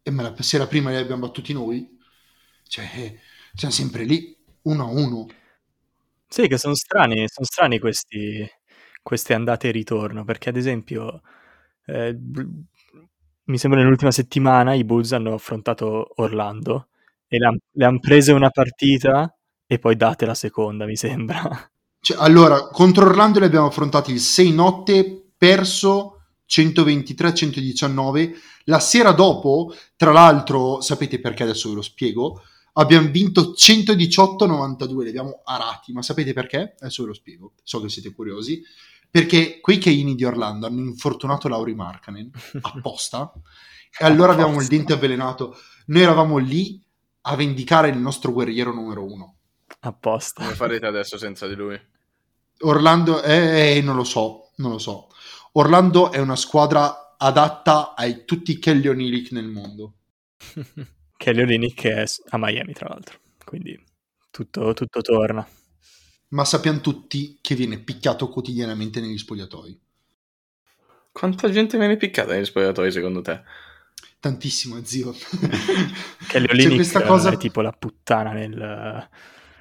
E me la, se la prima li abbiamo battuti noi, cioè, siamo sempre lì, uno a uno. Sì, che sono strani, sono strani questi, queste andate e ritorno, perché ad esempio, eh, mi sembra nell'ultima settimana i Bulls hanno affrontato Orlando e le hanno prese una partita e poi date la seconda, mi sembra. Cioè, allora, contro Orlando li abbiamo affrontati il 6 notte, perso 123-119. La sera dopo, tra l'altro, sapete perché adesso ve lo spiego, abbiamo vinto 118-92, li abbiamo arati, ma sapete perché? Adesso ve lo spiego, so che siete curiosi. Perché quei Caini di Orlando hanno infortunato Lauri Markkanen apposta e allora abbiamo il dente avvelenato. Noi eravamo lì a vendicare il nostro guerriero numero uno. Apposta. Come farete adesso senza di lui? Orlando, eh, eh, non lo so, non lo so. Orlando è una squadra adatta ai tutti i Kelly Olynyk nel mondo. Kelly Olynyk è a Miami, tra l'altro, quindi tutto, tutto torna. Ma sappiamo tutti che viene picchiato quotidianamente negli spogliatoi. Quanta gente viene piccata negli spogliatoi secondo te? Tantissimo, zio. Kelly C'è Olynyk questa cosa... è tipo la puttana nel-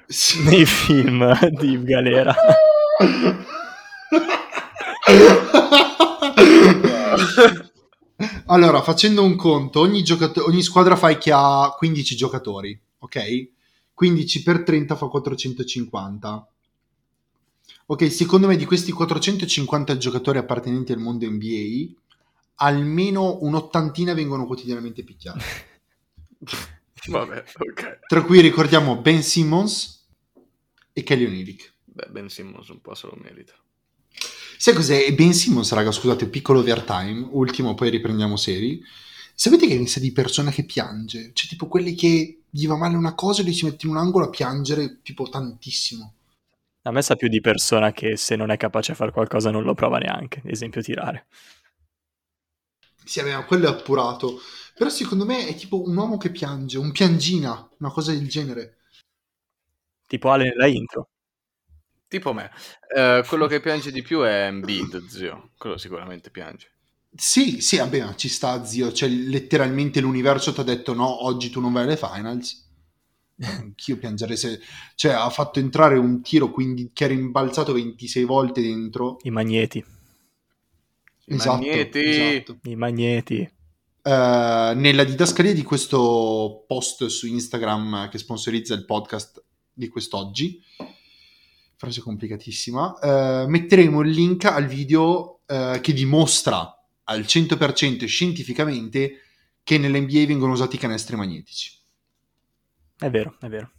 Sì. nei film di Galera. allora, facendo un conto, ogni, giocato- ogni squadra fai che ha 15 giocatori, ok? 15 per 30 fa 450. Ok, secondo me di questi 450 giocatori appartenenti al mondo NBA, almeno un'ottantina vengono quotidianamente picchiati. Vabbè, ok. Tra cui ricordiamo Ben Simmons e Kelly Olynyk. Beh, Ben Simmons un po' se lo merita. Sai cos'è? Ben Simmons, raga, scusate, piccolo overtime, ultimo, poi riprendiamo seri. Sapete che mi sa di persona che piange? Cioè, tipo quelli che gli va male una cosa e lui si mette in un angolo a piangere, tipo, tantissimo. A me sa più di persona che se non è capace a fare qualcosa non lo prova neanche, esempio tirare. Sì, vabbè, ma quello è appurato. Però secondo me è tipo un uomo che piange, un piangina, una cosa del genere. Tipo Ale nella intro. Tipo me. Eh, quello che piange di più è Embiid, zio. Quello sicuramente piange. Sì, sì, vabbè, ma ci sta, zio. Cioè, letteralmente l'universo ti ha detto no, oggi tu non vai alle finals. Anch'io piangerei se... Cioè, ha fatto entrare un tiro quindi, che era imbalzato 26 volte dentro. I magneti. I Esatto, magneti. esatto. I magneti. Eh, nella didascalia di questo post su Instagram che sponsorizza il podcast di quest'oggi, frase complicatissima, eh, metteremo il link al video eh, che dimostra al 100% scientificamente che nell'NBA vengono usati i canestri magnetici. È vero, è vero.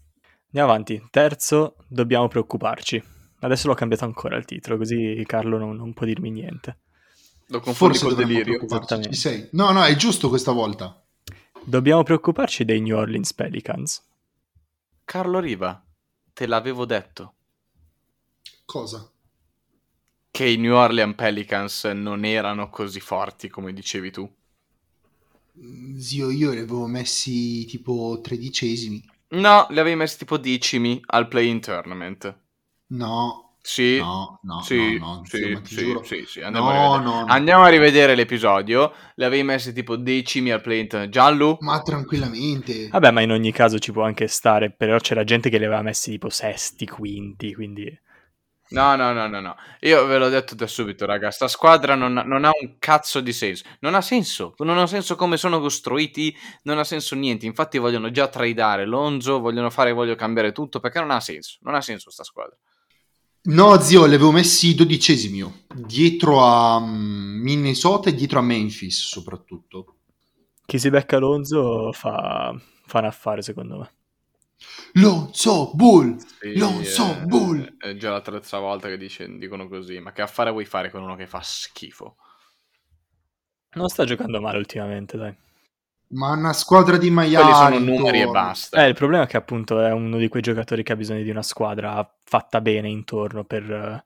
Andiamo avanti. Terzo, dobbiamo preoccuparci. Adesso l'ho cambiato ancora il titolo, così Carlo non, non può dirmi niente. Lo confondi Forse col delirio. preoccuparci. Ci sei? No, no, è giusto questa volta. Dobbiamo preoccuparci dei New Orleans Pelicans. Carlo Riva, te l'avevo detto. Cosa? Che i New Orleans Pelicans non erano così forti come dicevi tu. Mm, Zio, io li avevo messi tipo tredicesimi. No, li avevi messi tipo decimi al play-in tournament. No, Sì, no, no, sì, no, no, sì, zio, ma ti sì, giuro. sì, sì, andiamo, a No, rivedere. no, no. andiamo a rivedere l'episodio. Li avevi messi tipo decimi al play-in tournament. Giallo? Ma tranquillamente. Vabbè, ma in ogni caso ci può anche stare, però c'era gente che li aveva messi tipo sesti, quinti, quindi... No, no, no, no, no. Io ve l'ho detto da subito, raga. Sta squadra non ha, non ha un cazzo di senso. Non ha senso. Non ha senso come sono costruiti. Non ha senso niente. Infatti vogliono già tradare Lonzo. Vogliono fare, voglio cambiare tutto. Perché non ha senso. Non ha senso sta squadra. No, zio, li avevo messi dodicesimi io. Dietro a mm, Minnesota e dietro a Memphis, soprattutto. Chi si becca Lonzo fa, fa un affare, secondo me. Lonzo Bull! Sì, Lonzo eh, Bull! È già la terza volta che dice- dicono così. Ma che affare vuoi fare con uno che fa schifo? Non sta giocando male ultimamente, dai. Ma una squadra di Miami. Quelli sono numeri e basta. Eh, il problema è che appunto è uno di quei giocatori che ha bisogno di una squadra fatta bene intorno per, eh,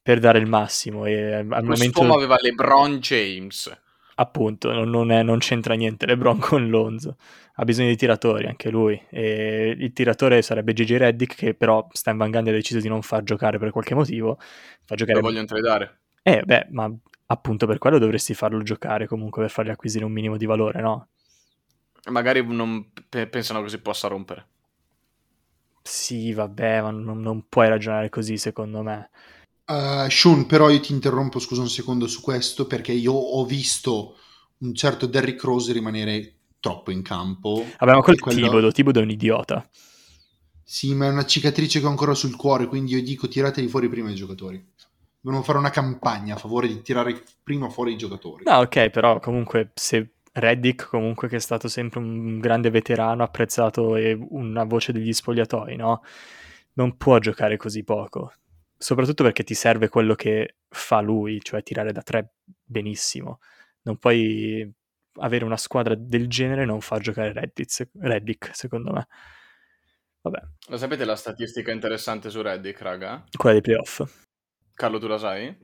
per dare il massimo e al Quest'uomo momento aveva LeBron James. Appunto non, non è- non c'entra niente LeBron con Lonzo ha bisogno di tiratori anche lui e il tiratore sarebbe Gigi Reddick che però Stan Van Gundy ha deciso di non far giocare per qualche motivo fa giocare Lo vogliono tradare. eh beh ma appunto per quello dovresti farlo giocare comunque per fargli acquisire un minimo di valore no? Magari non pe- pensano che si possa rompere. sì vabbè ma non, non puoi ragionare così secondo me Uh, Sean, però io ti interrompo, scusa un secondo su questo, perché io ho visto un certo Derrick Rose rimanere troppo in campo. vabbè ma quello è quello- Thibodeau Thibodeau è un idiota Sì, ma è una cicatrice che ho ancora sul cuore, quindi io dico tirateli fuori prima i giocatori. Devono fare una campagna a favore di tirare prima fuori i giocatori. No, ok, però comunque se Reddick, comunque che è stato sempre un grande veterano, apprezzato e una voce degli spogliatoi, no? Non può giocare così poco. Soprattutto perché ti serve quello che fa lui, cioè tirare da tre benissimo. Non puoi avere una squadra del genere e non far giocare Reddick, Reddick, secondo me. Vabbè, Lo sapete la statistica interessante su Reddick, raga? quella dei playoff. Carlo, tu la sai?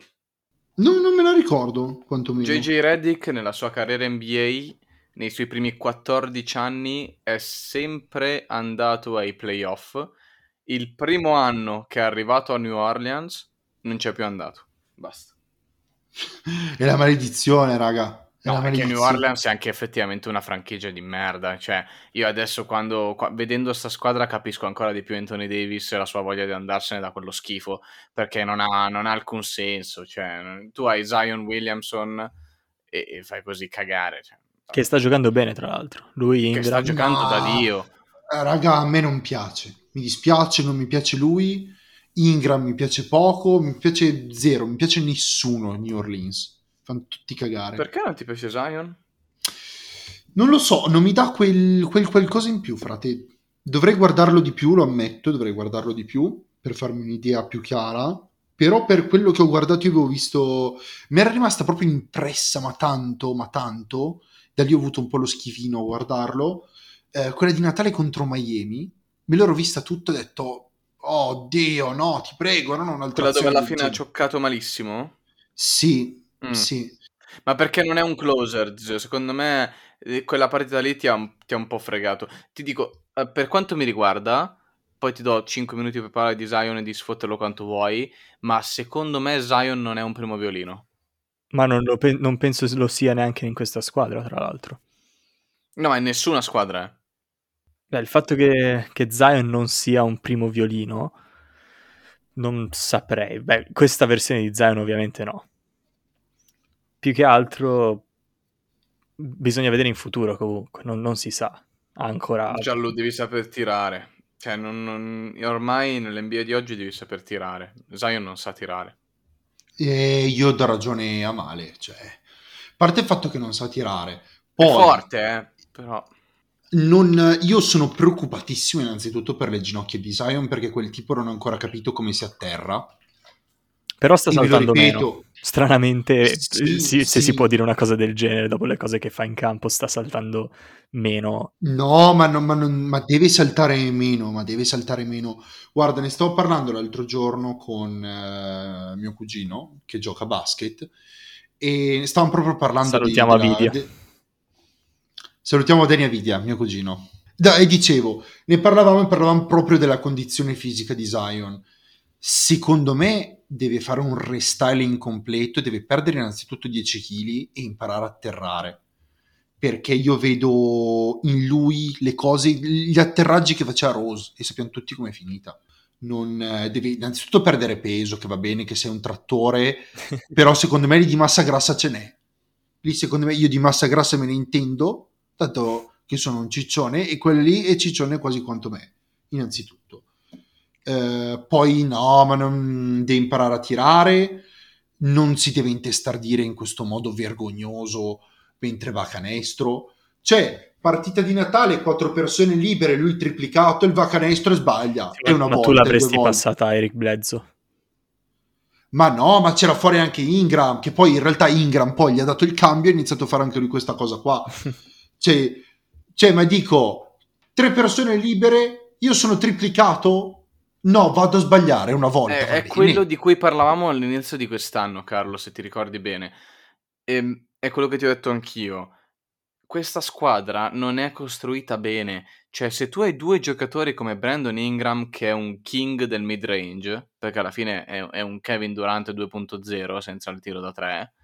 No, non me la ricordo, quantomeno. JJ Reddick nella sua carriera NBA, nei suoi primi 14 anni, è sempre andato ai playoff. Il primo anno che è arrivato a New Orleans non c'è più andato. Basta. È la maledizione, raga. È No, la perché New maledizione. Orleans è anche effettivamente una franchigia di merda. Cioè, io adesso quando qua- vedendo sta squadra capisco ancora di più Anthony Davis e la sua voglia di andarsene da quello schifo. Perché non ha, non ha alcun senso. Cioè, tu hai Zion Williamson e, e fai così cagare. Cioè, Che sta giocando bene, tra l'altro. Lui che sta giocando da No. Dio. Eh, raga, a me non piace. Mi dispiace, non mi piace lui. Ingram mi piace poco, mi piace zero, mi piace nessuno New Orleans. Fanno tutti cagare. Perché non ti piace Zion? Non lo so, non mi dà quel, quel qualcosa in più, frate. Dovrei guardarlo di più, lo ammetto, dovrei guardarlo di più per farmi un'idea più chiara. Però per quello che ho guardato io avevo visto... Mi era rimasta proprio impressa, ma tanto, ma tanto. Da lì ho avuto un po' lo schifino a guardarlo. Eh, quella di Natale contro Miami. Me l'ero vista tutta e ho detto... Oh Dio, no, ti prego, non un'altra Quella dove alla fine ha genere." cioccato malissimo? Sì, Mm. sì. Ma perché non è un closer? Secondo me eh, quella partita lì ti ha, un- ti ha un po' fregato. Ti dico, eh, per quanto mi riguarda, poi ti do 5 minuti per parlare di Zion e di sfotterlo quanto vuoi, ma secondo me Zion non è un primo violino. Ma non, lo pe- non penso lo sia neanche in questa squadra, tra l'altro. No, ma in nessuna squadra. eh. Beh, il fatto che, che Zion non sia un primo violino, non saprei. Beh, questa versione di Zion ovviamente no. Più che altro bisogna vedere in futuro comunque, non, non si sa. Ancora... Giallo devi saper tirare. Cioè, non- non- ormai nell'NBA di oggi devi saper tirare. Zion non sa tirare. E io do ragione a male, cioè, a parte il fatto che non sa tirare, È poi forte, eh, però... non- io sono preoccupatissimo innanzitutto per le ginocchia di Zion perché quel tipo non ha ancora capito come si atterra. Però sta saltando meno. ripeto, Stranamente, Sì, sì, se sì. si può dire una cosa del genere, dopo le cose che fa in campo, sta saltando meno. No, ma, non- ma non- ma deve saltare meno, ma deve saltare meno. Guarda, ne stavo parlando l'altro giorno con eh, mio cugino che gioca a basket e stavamo proprio parlando di... Salutiamo Avidia. de- Salutiamo Dani Avidia, mio cugino. Da- e dicevo, ne parlavamo e parlavamo proprio della condizione fisica di Zion. Secondo me deve fare un restyling completo, deve perdere innanzitutto 10 kg e imparare a atterrare. Perché io vedo in lui le cose, gli atterraggi che faceva Rose e sappiamo tutti com'è finita. Non, eh, deve innanzitutto perdere peso, che va bene che sei un trattore, però secondo me lì di massa grassa ce n'è. Lì secondo me io di massa grassa me ne intendo, tanto che sono un ciccione e quello lì è ciccione quasi quanto me, innanzitutto. Eh, poi no, ma non deve imparare a tirare, non si deve intestardire in questo modo vergognoso mentre va a canestro. Cioè, partita di Natale, quattro persone libere, lui triplicato, il va a canestro e sbaglia. Sì, ma, volta, tu l'avresti passata Eric Bledsoe. Ma no, ma c'era fuori anche Ingram, che poi in realtà Ingram poi gli ha dato il cambio e ha iniziato a fare anche lui questa cosa qua. Cioè, cioè, ma dico, tre persone libere, io sono triplicato? No, vado a sbagliare una volta. È, va è quello di cui parlavamo all'inizio di quest'anno, Carlo, se ti ricordi bene. Ehm, è quello che ti ho detto anch'io. Questa squadra non è costruita bene. Cioè, se tu hai due giocatori come Brandon Ingram, che è un king del mid-range, perché alla fine è, è un Kevin Durant 2.0 senza il tiro da 3,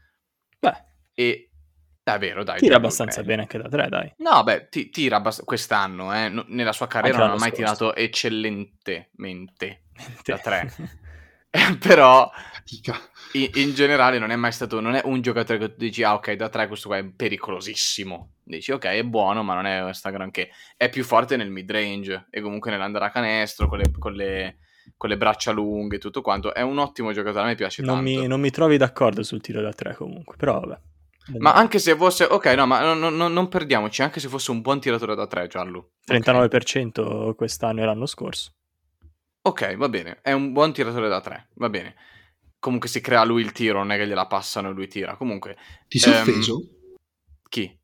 Beh, e è vero, dai. tira abbastanza bene anche da tre, dai. No, beh, ti- tira abbast- quest'anno, eh, no- nella sua carriera Anche non ha mai scorso. tirato eccellentemente da tre. Però in, in generale non è mai stato, non è un giocatore che tu dici, ah ok, da 3 questo qua è pericolosissimo. Dici, ok, è buono, ma non è sta granché. È più forte nel mid-range e comunque nell'andare a canestro, con le, con le- con le braccia lunghe e tutto quanto. È un ottimo giocatore, a me piace Non tanto. mi, non mi trovi d'accordo sul tiro da tre comunque, però vabbè. Ma anche se fosse, ok, no, ma non, non- non- perdiamoci, anche se fosse un buon tiratore da 3, Giallo. Ok. 39% quest'anno e l'anno scorso. Ok, va bene, è un buon tiratore da 3, va bene. Comunque si crea lui il tiro, non è che gliela passano e lui tira. Comunque, Ti sei Ehm, offeso? chi?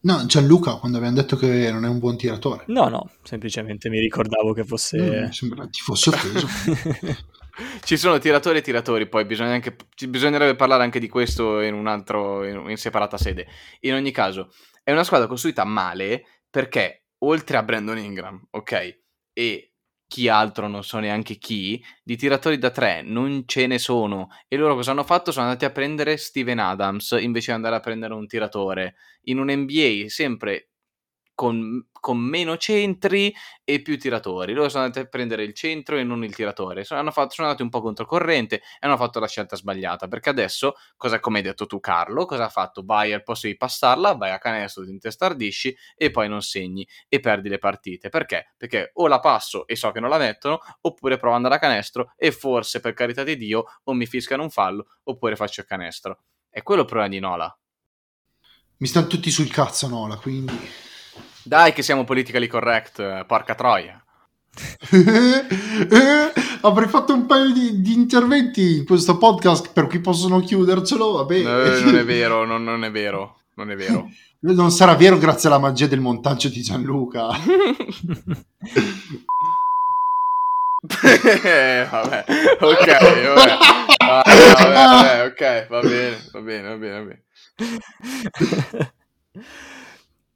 No, Gianluca, quando abbiamo detto che non è un buon tiratore. No, no, semplicemente mi ricordavo che fosse... mi sembra che ti fosse offeso. Ci sono tiratori e tiratori, poi anche, bisognerebbe parlare anche di questo in un altro, in, in separata sede. In ogni caso, è una squadra costruita male perché oltre a Brandon Ingram, ok, e chi altro, non so neanche chi, di tiratori da tre non ce ne sono. E loro cosa hanno fatto? Sono andati a prendere Steven Adams invece di andare a prendere un tiratore. In un NBA sempre con, con meno centri e più tiratori. Loro sono andati a prendere il centro e non il tiratore. Sono, fatto, sono andati un po' controcorrente e hanno fatto la scelta sbagliata. Perché adesso, cosa, come hai detto tu, Carlo, cosa ha fatto? Vai al posto di passarla, vai a canestro, ti intestardisci e poi non segni e perdi le partite. Perché? Perché o la passo e so che non la mettono, oppure provo ad andare a canestro e forse, per carità di Dio, o mi fiscano un fallo oppure faccio il canestro. È quello il problema di Nola. Mi stanno tutti sul cazzo, Nola, quindi... Dai che siamo politically correct, eh, porca troia. Avrei fatto un paio di, di interventi in questo podcast per cui possono chiudercelo, vabbè. Eh, non è vero, non, non è vero, non è vero. Non sarà vero grazie alla magia del montaggio di Gianluca. Eh, vabbè, ok, vabbè. Ah, vabbè, vabbè, ok, va bene, va bene, va bene, va bene.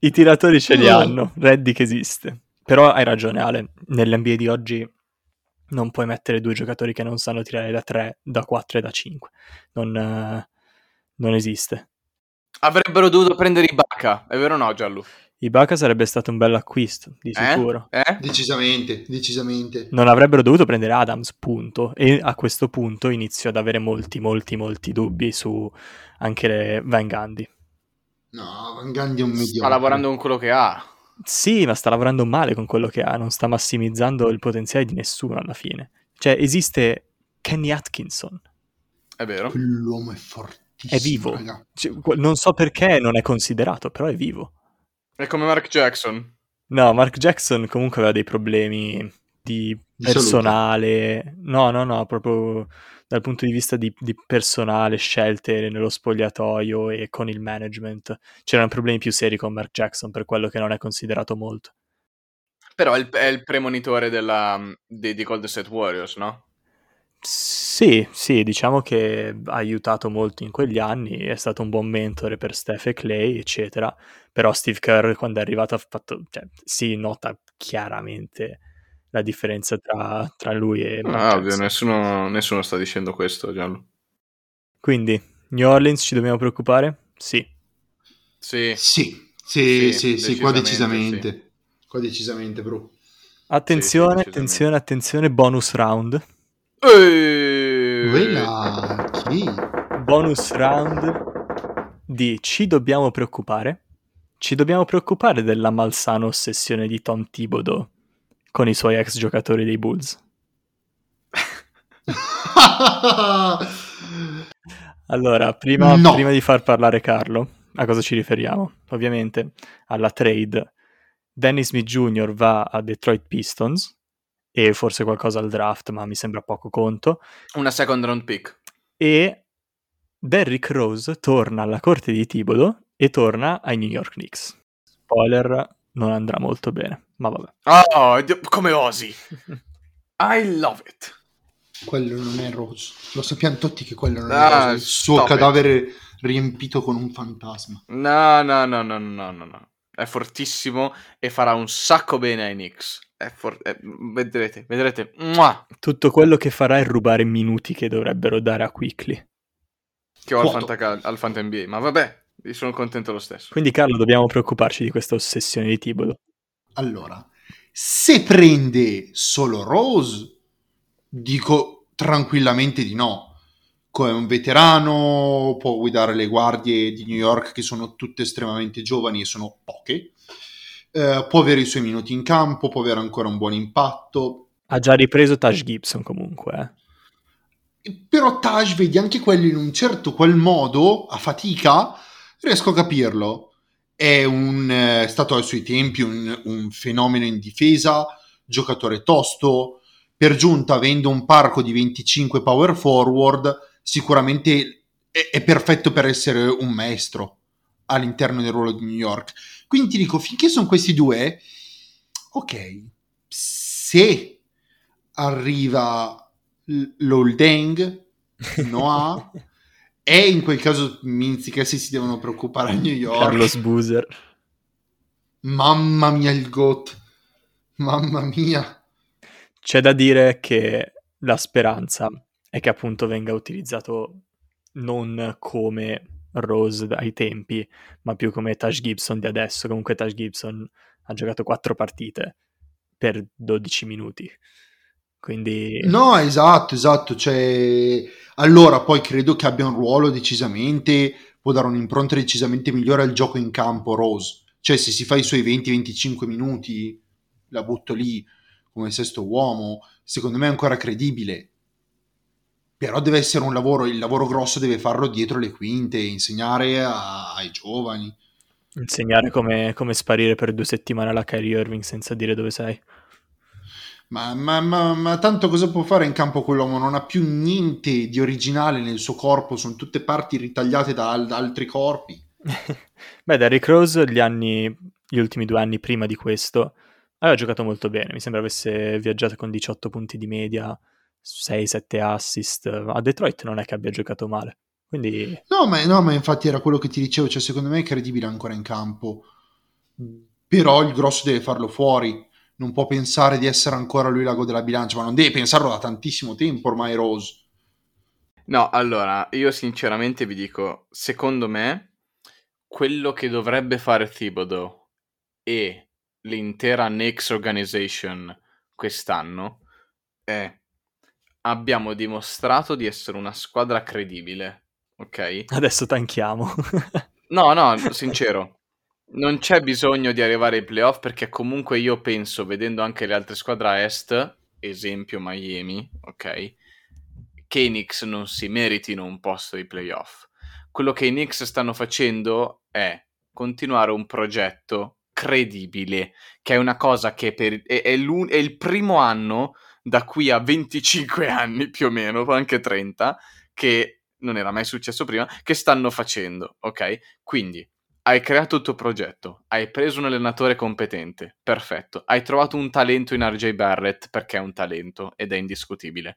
I tiratori ce li Oh. hanno, Reddick esiste. Però hai ragione Ale, nell'NBA di oggi non puoi mettere due giocatori che non sanno tirare da 3, da 4 e da 5. Non, eh, non esiste. Avrebbero dovuto prendere Ibaka, è vero o no, Giallo? Ibaka sarebbe stato un bel acquisto, di Eh? sicuro. Eh? decisamente, decisamente. Non avrebbero dovuto prendere Adams, punto. E a questo punto inizio ad avere molti, molti, molti dubbi su anche le Van Gundy. No, Van Gundy è un mediocre. Sta lavorando con quello che ha. Sì, ma sta lavorando male con quello che ha, non sta massimizzando il potenziale di nessuno alla fine. Cioè, esiste Kenny Atkinson, È vero. Quell'uomo è fortissimo. È vivo. Cioè, non so perché non è considerato, però è vivo. È come Mark Jackson. No, Mark Jackson comunque aveva dei problemi di Di personale. No, no, no, proprio dal punto di vista di, di personale, scelte nello spogliatoio e con il management. C'erano problemi più seri con Mark Jackson, per quello che non è considerato molto. Però è il, è il premonitore della, dei, di Golden State Warriors, no? Sì, sì, diciamo che ha aiutato molto in quegli anni, è stato un buon mentore per Steph e Clay, eccetera. Però Steve Kerr quando è arrivato ha fatto, cioè, si nota chiaramente la differenza tra, tra lui e Mark Ah, ovvio, nessuno, nessuno sta dicendo questo, Giallo. Quindi, New Orleans ci dobbiamo preoccupare? Sì. Sì. Sì, sì, Sì, sì, sì, qua decisamente, decisamente. Qua decisamente, bro. Attenzione, Sì, sì, attenzione, attenzione, bonus round. Quella chi? Bonus round di ci dobbiamo preoccupare. Ci dobbiamo preoccupare della malsana ossessione di Tom Thibodeau con i suoi ex giocatori dei Bulls. Allora, prima, No. prima di far parlare Carlo, a cosa ci riferiamo? Ovviamente alla trade. Dennis Smith Jr. va a Detroit Pistons e forse qualcosa al draft, ma mi sembra poco conto. Una second round pick. E Derrick Rose torna alla corte di Thibodeau e torna ai New York Knicks. Spoiler, non andrà molto bene, ma vabbè. Oh, come osi. I love it. quello non è Rose. Lo sappiamo tutti che quello non Ah, è Rose. Il suo stop it. cadavere riempito con un fantasma. No, no, no, no, no, no, no. È fortissimo e farà un sacco bene ai Knicks. È for- è- vedrete, vedrete. Mua! Tutto quello che farà è rubare minuti che dovrebbero dare a Quickly. Che ho al, Foto. Fantacal- al Fanta NBA. Ma vabbè, io sono contento lo stesso. Quindi Carlo, dobbiamo preoccuparci di questa ossessione di Thibodeau. Allora, se prende solo Rose, dico tranquillamente di no. Come un veterano, può guidare le guardie di New York che sono tutte estremamente giovani e sono poche. Eh, può avere i suoi minuti in campo, può avere ancora un buon impatto. Ha già ripreso Taj Gibson comunque. eh. Però Taj, vedi, anche quello in un certo qual modo, a fatica, riesco a capirlo. È, un, eh, è stato ai suoi tempi un, un fenomeno in difesa, giocatore tosto, per giunta avendo un parco di 25 power forward, sicuramente è, è perfetto per essere un maestro all'interno del ruolo di New York. Quindi ti dico, finché sono questi due, ok, se arriva l- l'Oldeng, Noah, e in quel caso Minzi se si devono preoccupare a New York. Carlos Boozer. Mamma mia il GOAT. Mamma mia. C'è da dire che la speranza è che appunto venga utilizzato non come Rose ai tempi, ma più come Taj Gibson di adesso. Comunque Taj Gibson ha giocato quattro partite per 12 minuti. Quindi... No, esatto, esatto. Cioè, allora, poi credo che abbia un ruolo decisamente, può dare un'impronta decisamente migliore al gioco in campo Rose. Cioè, se si fa i suoi 20-25 minuti, la butto lì come sesto uomo, secondo me è ancora credibile. Però deve essere un lavoro, il lavoro grosso deve farlo dietro le quinte, insegnare a- ai giovani. Insegnare come, come sparire per due settimane alla Kyrie Irving senza dire dove sei. Ma, ma- ma- ma tanto cosa può fare in campo quell'uomo? Non ha più niente di originale nel suo corpo, sono tutte parti ritagliate da, da altri corpi. Beh, Derrick Rose gli anni, gli ultimi due anni prima di questo aveva giocato molto bene. Mi sembra avesse viaggiato con 18 punti di media, 6-7 assist. A Detroit non è che abbia giocato male. Quindi No ma, no, ma infatti era quello che ti dicevo, cioè secondo me è credibile ancora in campo, però il grosso deve farlo fuori, non può pensare di essere ancora lui l'ago della bilancia, ma non deve pensarlo da tantissimo tempo ormai Rose. No, allora, io sinceramente vi dico, secondo me, quello che dovrebbe fare Thibodeau e l'intera Knicks Organization quest'anno è abbiamo dimostrato di essere una squadra credibile, ok? adesso tanchiamo. No, no, sincero. Non c'è bisogno di arrivare ai playoff perché comunque io penso, vedendo anche le altre squadre a est, esempio Miami, ok, che i Knicks non si meritino un posto di playoff. Quello che i Knicks stanno facendo è continuare un progetto credibile, che è una cosa che per- è, è è il primo anno da qui a 25 anni più o meno, anche 30, che non era mai successo prima, che stanno facendo, ok? Quindi hai creato il tuo progetto, hai preso un allenatore competente, perfetto, hai trovato un talento in RJ Barrett perché è un talento ed è indiscutibile.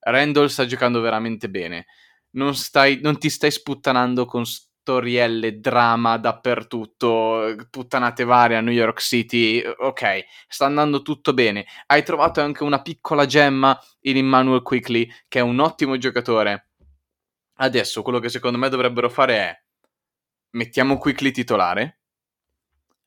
Randall sta giocando veramente bene, non, stai, non ti stai sputtanando con storielle, drama dappertutto, puttanate varie a New York City, ok, sta andando tutto bene. Hai trovato anche una piccola gemma in Emmanuel Quickly, che è un ottimo giocatore. Adesso quello che secondo me dovrebbero fare è mettiamo Quickly titolare,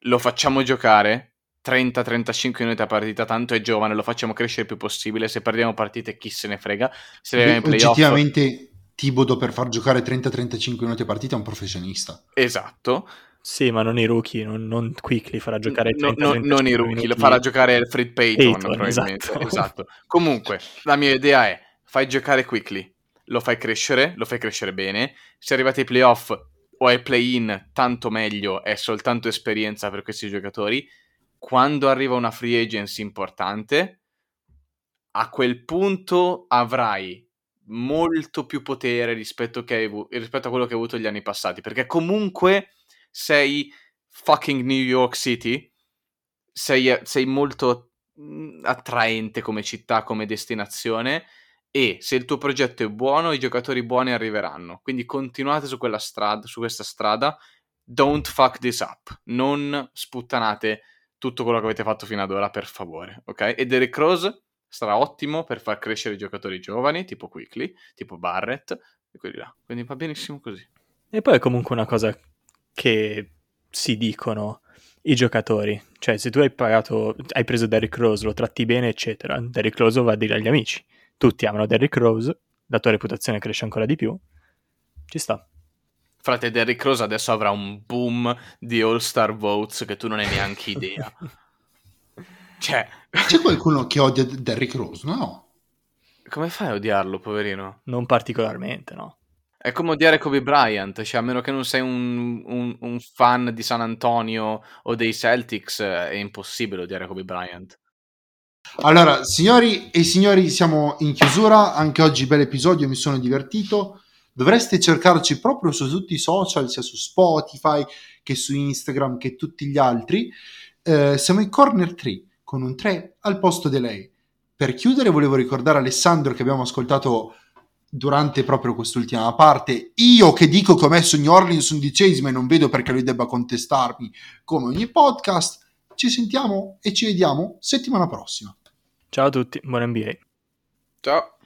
lo facciamo giocare 30-35 minuti a partita, tanto è giovane, lo facciamo crescere il più possibile, se perdiamo partite chi se ne frega, se arriviamo ai playoff... Oggettivamente Tibodo per far giocare 30-35 minuti a partita è un professionista. Esatto, sì, ma non i rookie, non, non Quickly farà giocare No, 30 no, non i rookie, lo farà giocare il Fred Payton, Payton, probabilmente. esatto. Esatto. Comunque, la mia idea è, fai giocare Quickly, lo fai crescere, lo fai crescere bene, se arrivate ai playoff o ai play-in, tanto meglio, è soltanto esperienza per questi giocatori. Quando arriva una free agency importante, a quel punto avrai molto più potere rispetto, hai rispetto a quello che hai avuto gli anni passati, perché comunque sei fucking New York City, sei, sei molto mm, attraente come città, come destinazione e se il tuo progetto è buono, i giocatori buoni arriveranno. Quindi continuate su quella strada, su questa strada. Don't fuck this up. Non sputtanate tutto quello che avete fatto fino ad ora, per favore, ok? E Derek Rose sarà ottimo per far crescere i giocatori giovani, tipo Quickly, tipo Barrett e quelli là. Quindi va benissimo così. E poi è comunque una cosa che si dicono i giocatori. Cioè, se tu hai pagato, hai preso Derrick Rose, lo tratti bene, eccetera, Derrick Rose va a dire agli amici. Tutti amano Derrick Rose, la tua reputazione cresce ancora di più. Ci sta. Frate, Derrick Rose adesso avrà un boom di All-Star Votes che tu non hai neanche idea. cioè, C'è qualcuno che odia Derrick Rose? No. come fai a odiarlo, poverino? Non particolarmente, no? È come odiare Kobe Bryant, cioè a meno che non sei un, un- un fan di San Antonio o dei Celtics, è impossibile odiare Kobe Bryant. Allora, signori e signori, siamo in chiusura. Anche oggi bel episodio, mi sono divertito. Dovreste cercarci proprio su tutti i social, sia su Spotify che su Instagram che tutti gli altri. Eh, siamo in Corner 3 con un 3 al posto di lei. Per chiudere, volevo ricordare Alessandro che abbiamo ascoltato durante proprio quest'ultima parte. Io che dico che ho messo New Orleans undicesima e non vedo perché lui debba contestarmi come ogni podcast. Ci sentiamo e ci vediamo settimana prossima. Ciao a tutti, buon NBA. Ciao!